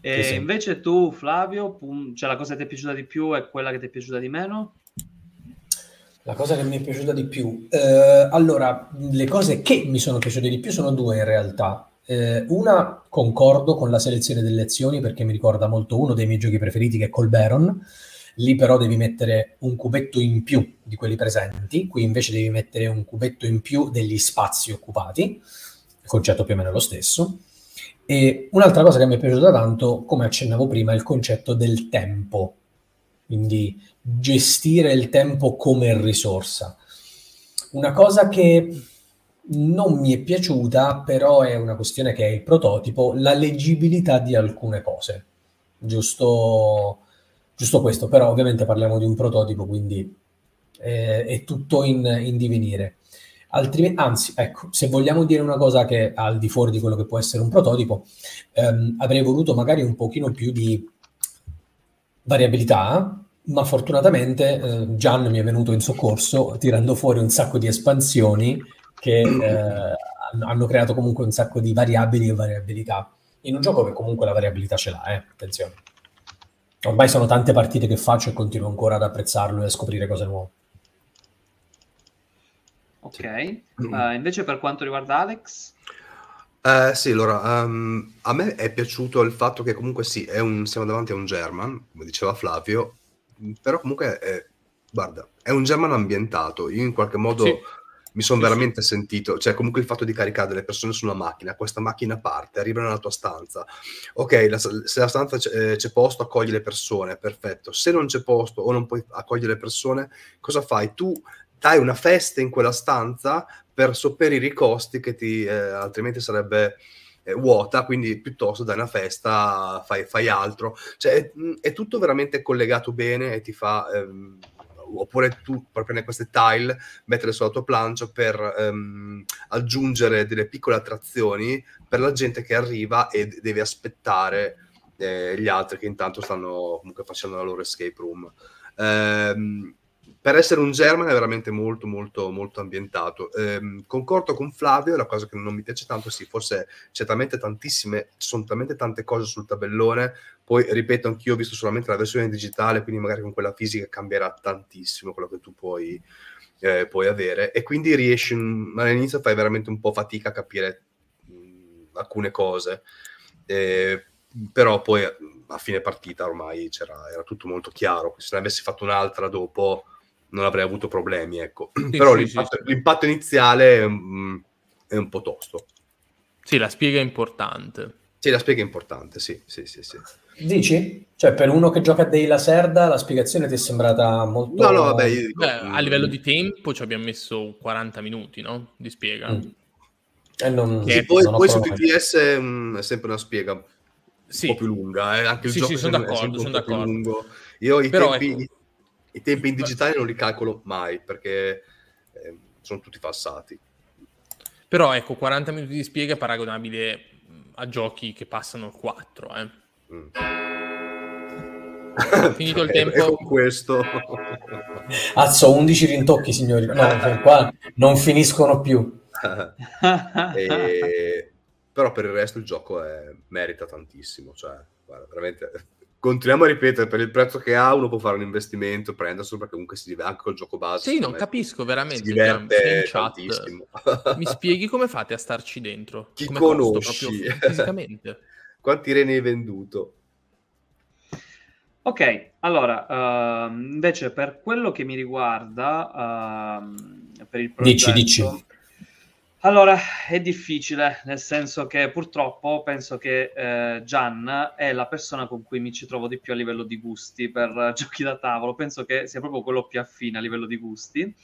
E sì, invece tu, Flavio, cioè la cosa che ti è piaciuta di più è quella che ti è piaciuta di meno? La cosa che mi è piaciuta di più. Eh, allora, le cose che mi sono piaciute di più sono due in realtà. Eh, una, concordo con la selezione delle azioni perché mi ricorda molto uno dei miei giochi preferiti che è Colbaron. Lì però devi mettere un cubetto in più di quelli presenti, qui invece devi mettere un cubetto in più degli spazi occupati, il concetto più o meno lo stesso. E un'altra cosa che mi è piaciuta tanto, come accennavo prima, è il concetto del tempo, quindi gestire il tempo come risorsa. Una cosa che non mi è piaciuta, però è una questione che è il prototipo, la leggibilità di alcune cose. Giusto, giusto questo, però ovviamente parliamo di un prototipo, quindi è, è tutto in, in divenire. Altrimenti, anzi, ecco, se vogliamo dire una cosa che al di fuori di quello che può essere un prototipo, ehm, avrei voluto magari un pochino più di variabilità, ma fortunatamente eh, Gian mi è venuto in soccorso tirando fuori un sacco di espansioni che eh, hanno creato comunque un sacco di variabili e variabilità. In un gioco che comunque la variabilità ce l'ha, eh, attenzione. Ormai sono tante partite che faccio e continuo ancora ad apprezzarlo e a scoprire cose nuove. Ok, uh, invece per quanto riguarda Alex? Uh, sì, allora, um, a me è piaciuto il fatto che comunque sì, un, siamo davanti a un German, come diceva Flavio, però comunque, è, guarda, è un German ambientato. Io in qualche modo sì. mi sono sì, veramente sì. sentito, cioè comunque il fatto di caricare delle persone su una macchina, questa macchina parte, arriva nella tua stanza. Ok, la, se la stanza c'è, c'è, posto, accogli le persone, perfetto. Se non c'è posto o non puoi accogliere le persone, cosa fai? Tu dai una festa in quella stanza per sopperire i costi che ti, eh, altrimenti sarebbe eh, vuota, quindi piuttosto dai una festa, fai, fai altro. Cioè, è, è, tutto veramente collegato bene e ti fa... Ehm, oppure tu proprio in queste tile mettere sulla tua plancia per ehm, aggiungere delle piccole attrazioni per la gente che arriva e deve aspettare eh, gli altri che intanto stanno comunque facendo la loro escape room. Ehm, per essere un German è veramente molto molto molto ambientato. Eh, concordo con Flavio, la cosa che non mi piace tanto, sì, forse c'è talmente tantissime, sono talmente tante cose sul tabellone, poi ripeto, anch'io ho visto solamente la versione digitale, quindi magari con quella fisica cambierà tantissimo quello che tu puoi, eh, puoi avere e quindi riesci, all'inizio fai veramente un po' fatica a capire mh, alcune cose. Eh, però poi a fine partita ormai era tutto molto chiaro. Se ne avessi fatto un'altra dopo, non avrei avuto problemi, ecco. Sì, Però sì, l'impatto, sì, l'impatto, iniziale mh, mm, è un po' tosto. Sì, la spiega è importante. Sì, la spiega è importante, sì, sì, sì, sì. Dici? Cioè, per uno che gioca a Dei la Serda, la spiegazione ti è sembrata molto... No, no, vabbè, dico, Beh, a livello di tempo ci abbiamo messo 40 minuti, no? Di spiega. Mm. E non, sì, poi, poi su TTS è, mm, è sempre una spiega sì. un po' più lunga, eh? anche il sì, gioco sì, sono d'accordo, sono d'accordo. Io i Però tempi, ecco, i tempi in digitale non li calcolo mai perché eh, sono tutti falsati. Però ecco, 40 minuti di spiega è paragonabile a giochi che passano 4. Eh. Mm. Finito il tempo. con questo. Azzo, 11 rintocchi, signori. No, cioè, qua non finiscono più. e... Però per il resto il gioco è... merita tantissimo. Cioè, guarda, veramente continuiamo a ripetere, per il prezzo che ha uno può fare un investimento, prenderselo perché comunque si diverte anche col gioco base. Sì, non capisco veramente. Si diverte tantissimo. Mi spieghi come fate a starci dentro? Chi come conosci? fisicamente. Quanti reni hai venduto? Ok, allora, uh, invece per quello che mi riguarda, uh, per il progetto... Dici, dici. Allora, è difficile, nel senso che purtroppo penso che eh, Gian è la persona con cui mi ci trovo di più a livello di gusti per giochi da tavolo. Penso che sia proprio quello più affine a livello di gusti.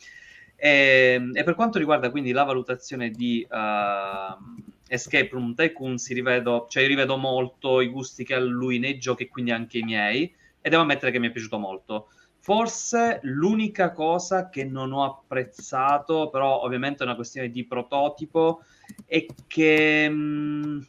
E, e per quanto riguarda quindi la valutazione di uh, Escape Room Tycoon, si rivedo, cioè io rivedo molto i gusti che ha lui nei giochi e quindi anche i miei. E devo ammettere che mi è piaciuto molto. Forse l'unica cosa che non ho apprezzato, però ovviamente è una questione di prototipo, è che... Mm,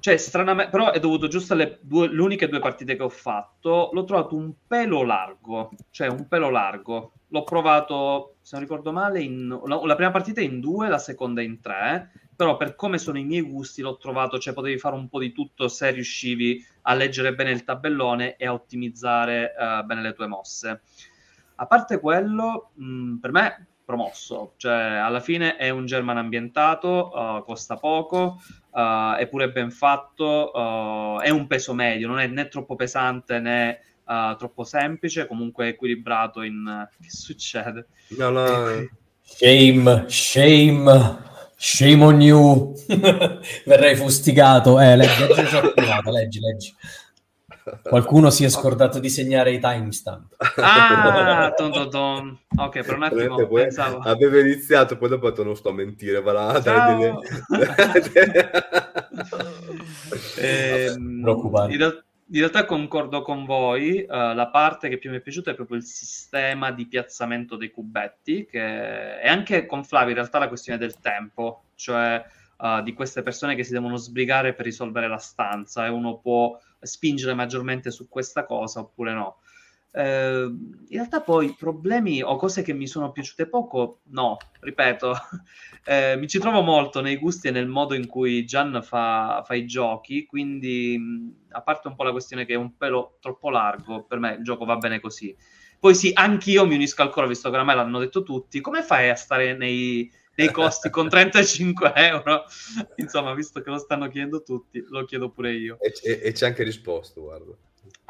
cioè, stranamente, però è dovuto giusto alle due, uniche due partite che ho fatto, l'ho trovato un pelo largo, cioè un pelo largo. L'ho provato, se non ricordo male, in, la, la prima partita in due, la seconda in tre, però per come sono i miei gusti l'ho trovato, cioè potevi fare un po' di tutto se riuscivi a leggere bene il tabellone e a ottimizzare uh, bene le tue mosse. A parte quello, mh, mm, per me promosso, cioè alla fine è un German ambientato, uh, costa poco, uh, è pure ben fatto, è un peso medio, non è né troppo pesante né troppo semplice, comunque equilibrato in... che succede? No, no. Shame, shame. Shame on you. Verrei fustigato. Eh, leggi, leggi, leggi, leggi. Qualcuno si è scordato di segnare i timestamp. Ah, ton, ton, ton. ok, per un attimo pensavo. Aveva iniziato, poi dopo non sto a mentire, va là, dai, delle... ehm, Preoccupante. In realtà concordo con voi, uh, la parte che più mi è piaciuta è proprio il sistema di piazzamento dei cubetti, che è anche con Flavio in realtà la questione del tempo, cioè uh, di queste persone che si devono sbrigare per risolvere la stanza e uno può spingere maggiormente su questa cosa oppure no. Uh, in realtà poi problemi o cose che mi sono piaciute poco, no, ripeto, eh, mi ci trovo molto nei gusti e nel modo in cui Gian fa, fa i giochi, quindi a parte un po' la questione che è un pelo troppo largo, per me il gioco va bene così. Poi sì, anch'io mi unisco al coro, visto che ormai l'hanno detto tutti, come fai a stare nei, nei costi con 35 euro? Insomma, visto che lo stanno chiedendo tutti, lo chiedo pure io. E, e, e c'è anche risposto, guarda.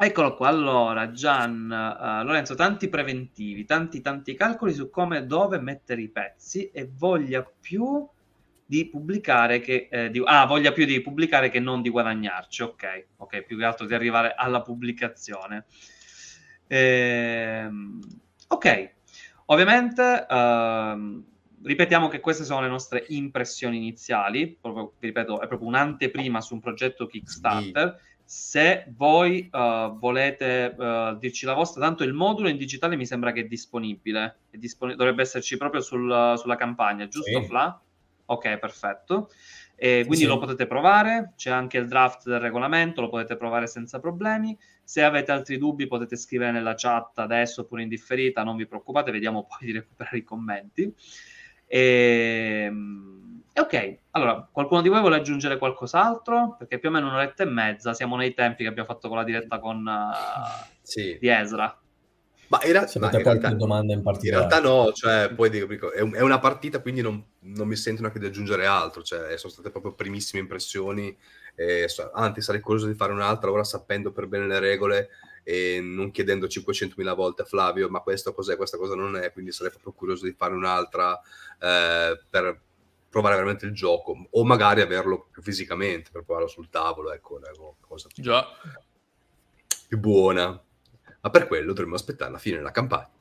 Eccolo qua, allora Gian, uh, Lorenzo, tanti preventivi, tanti tanti calcoli su come e dove mettere i pezzi e voglia più di pubblicare che eh, di, ah, voglia più di pubblicare che non di guadagnarci, ok, ok, più che altro di arrivare alla pubblicazione. Ehm, ok, ovviamente uh, ripetiamo che queste sono le nostre impressioni iniziali, proprio, ripeto, è proprio un'anteprima su un progetto Kickstarter. Sì se voi uh, volete uh, dirci la vostra, tanto il modulo in digitale mi sembra che è disponibile, è dispon- dovrebbe esserci proprio sul, sulla campagna, giusto sì. Fla? Ok, perfetto. E quindi sì. lo potete provare, c'è anche il draft del regolamento, lo potete provare senza problemi. Se avete altri dubbi potete scrivere nella chat adesso oppure in differita, non vi preoccupate, vediamo poi di recuperare i commenti. E ehm, ok, allora, qualcuno di voi vuole aggiungere qualcos'altro? Perché più o meno un'oretta e mezza, siamo nei tempi che abbiamo fatto con la diretta con uh, sì. di Ezra. Ma in, ra- ma in realtà, domanda in. In realtà no, cioè, poi dico, è, un, è, una partita, quindi non, non, mi sento neanche di aggiungere altro, cioè, sono state proprio primissime impressioni, e, anzi sarei curioso di fare un'altra, ora sapendo per bene le regole e non chiedendo 500.000 volte a Flavio, ma questo cos'è, questa cosa non è, quindi sarei proprio curioso di fare un'altra eh, per provare veramente il gioco o magari averlo più fisicamente per provarlo sul tavolo, ecco, una cosa più, Già. più buona. Ma per quello dovremmo aspettare la fine della campagna.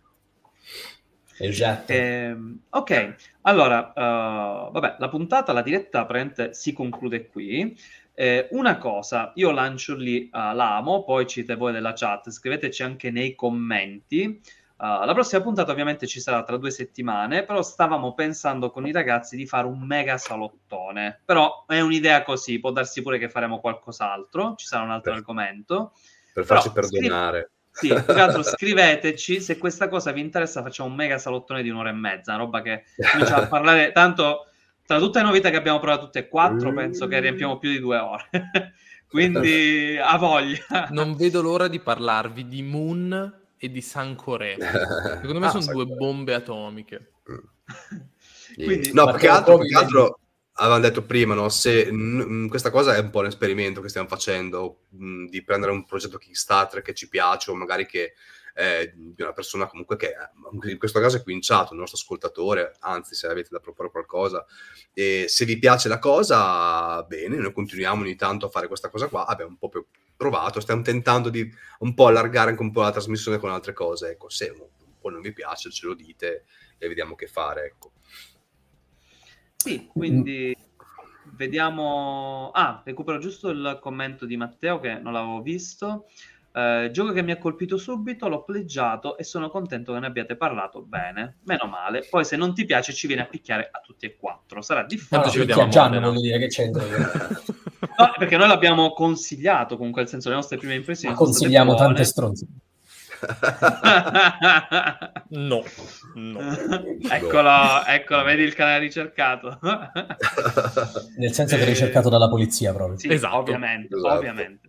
Esatto. Eh, ok, allora, uh, vabbè, la puntata, la diretta praticamente si conclude qui. Eh, una cosa, io lancio lì uh, l'amo, poi ci siete voi della chat, scriveteci anche nei commenti Uh, la prossima puntata ovviamente ci sarà tra due settimane, però stavamo pensando con i ragazzi di fare un mega salottone. Però è un'idea così, può darsi pure che faremo qualcos'altro, ci sarà un altro per, argomento. Per farci però, perdonare. Scri- sì, tra l'altro scriveteci se questa cosa vi interessa, facciamo un mega salottone di un'ora e mezza, una roba che comincia a parlare tanto tra tutte le novità che abbiamo provato tutte e quattro, penso che riempiamo più di due ore. Quindi a voglia. Non vedo l'ora di parlarvi di Moon e di Sancore. Secondo me ah, sono Sancore. due bombe atomiche. Quindi, no, più che altro, più che altro avevamo detto prima, no? se n- questa cosa è un po' un esperimento che stiamo facendo, mh, di prendere un progetto Kickstarter che ci piace o magari che eh, di una persona comunque che in questo caso è quinciato, il nostro ascoltatore, anzi se avete da proporre qualcosa, e se vi piace la cosa, bene, noi continuiamo ogni tanto a fare questa cosa qua, abbiamo un po' più provato, stiamo tentando di un po' allargare anche un po' la trasmissione con altre cose, ecco, se un po' non vi piace ce lo dite e vediamo che fare, ecco. Sì, quindi vediamo... Ah, recupero giusto il commento di Matteo che non l'avevo visto. Eh, gioco che mi ha colpito subito, l'ho pleggiato e sono contento che ne abbiate parlato bene. Meno male. Poi se non ti piace ci viene a picchiare a tutti e quattro. Sarà difficile. Ci vediamo Gianni, voglio dire che c'entra. no, perché noi l'abbiamo consigliato, comunque, nel senso le nostre prime impressioni. Ma consigliamo tante stronze. no, no. eccolo, eccolo, vedi il canale ricercato. Nel senso che è ricercato dalla polizia proprio. Sì, esatto. ovviamente, esatto. ovviamente.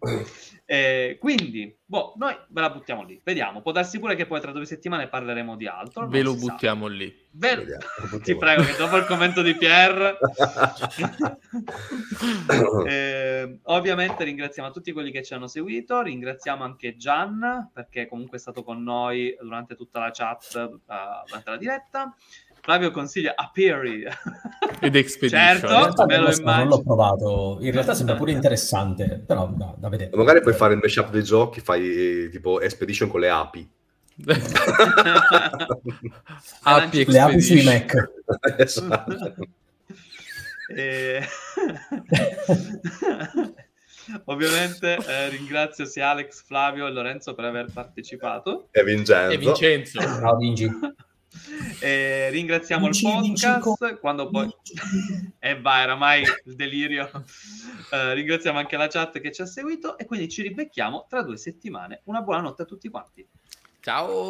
Eh, quindi, boh, noi ve la buttiamo lì. Vediamo. Può darsi pure che poi tra due settimane parleremo di altro. Ve lo buttiamo sa. lì. Ve... Vediamo, Ti prego, che dopo il commento di Pierre... eh, ovviamente ringraziamo tutti quelli che ci hanno seguito. Ringraziamo anche Gian, perché comunque è stato con noi durante tutta la chat, uh, durante la diretta. Flavio consiglia Aperi ed Expedition. certo, me lo non l'ho provato. In realtà sembra pure interessante, però da, da vedere. Magari puoi fare il mashup dei giochi, fai tipo Expedition con le api. api le api sui Mac. esatto. e... Ovviamente eh, ringrazio sia Alex, Flavio e Lorenzo per aver partecipato. E Vincenzo. E Vincenzo. Ciao Vinci. Eh, ringraziamo vinci, il podcast quando poi e eh, vai oramai il delirio. Eh, ringraziamo anche la chat che ci ha seguito e quindi ci ribecchiamo tra due settimane. Una buona notte a tutti quanti. Ciao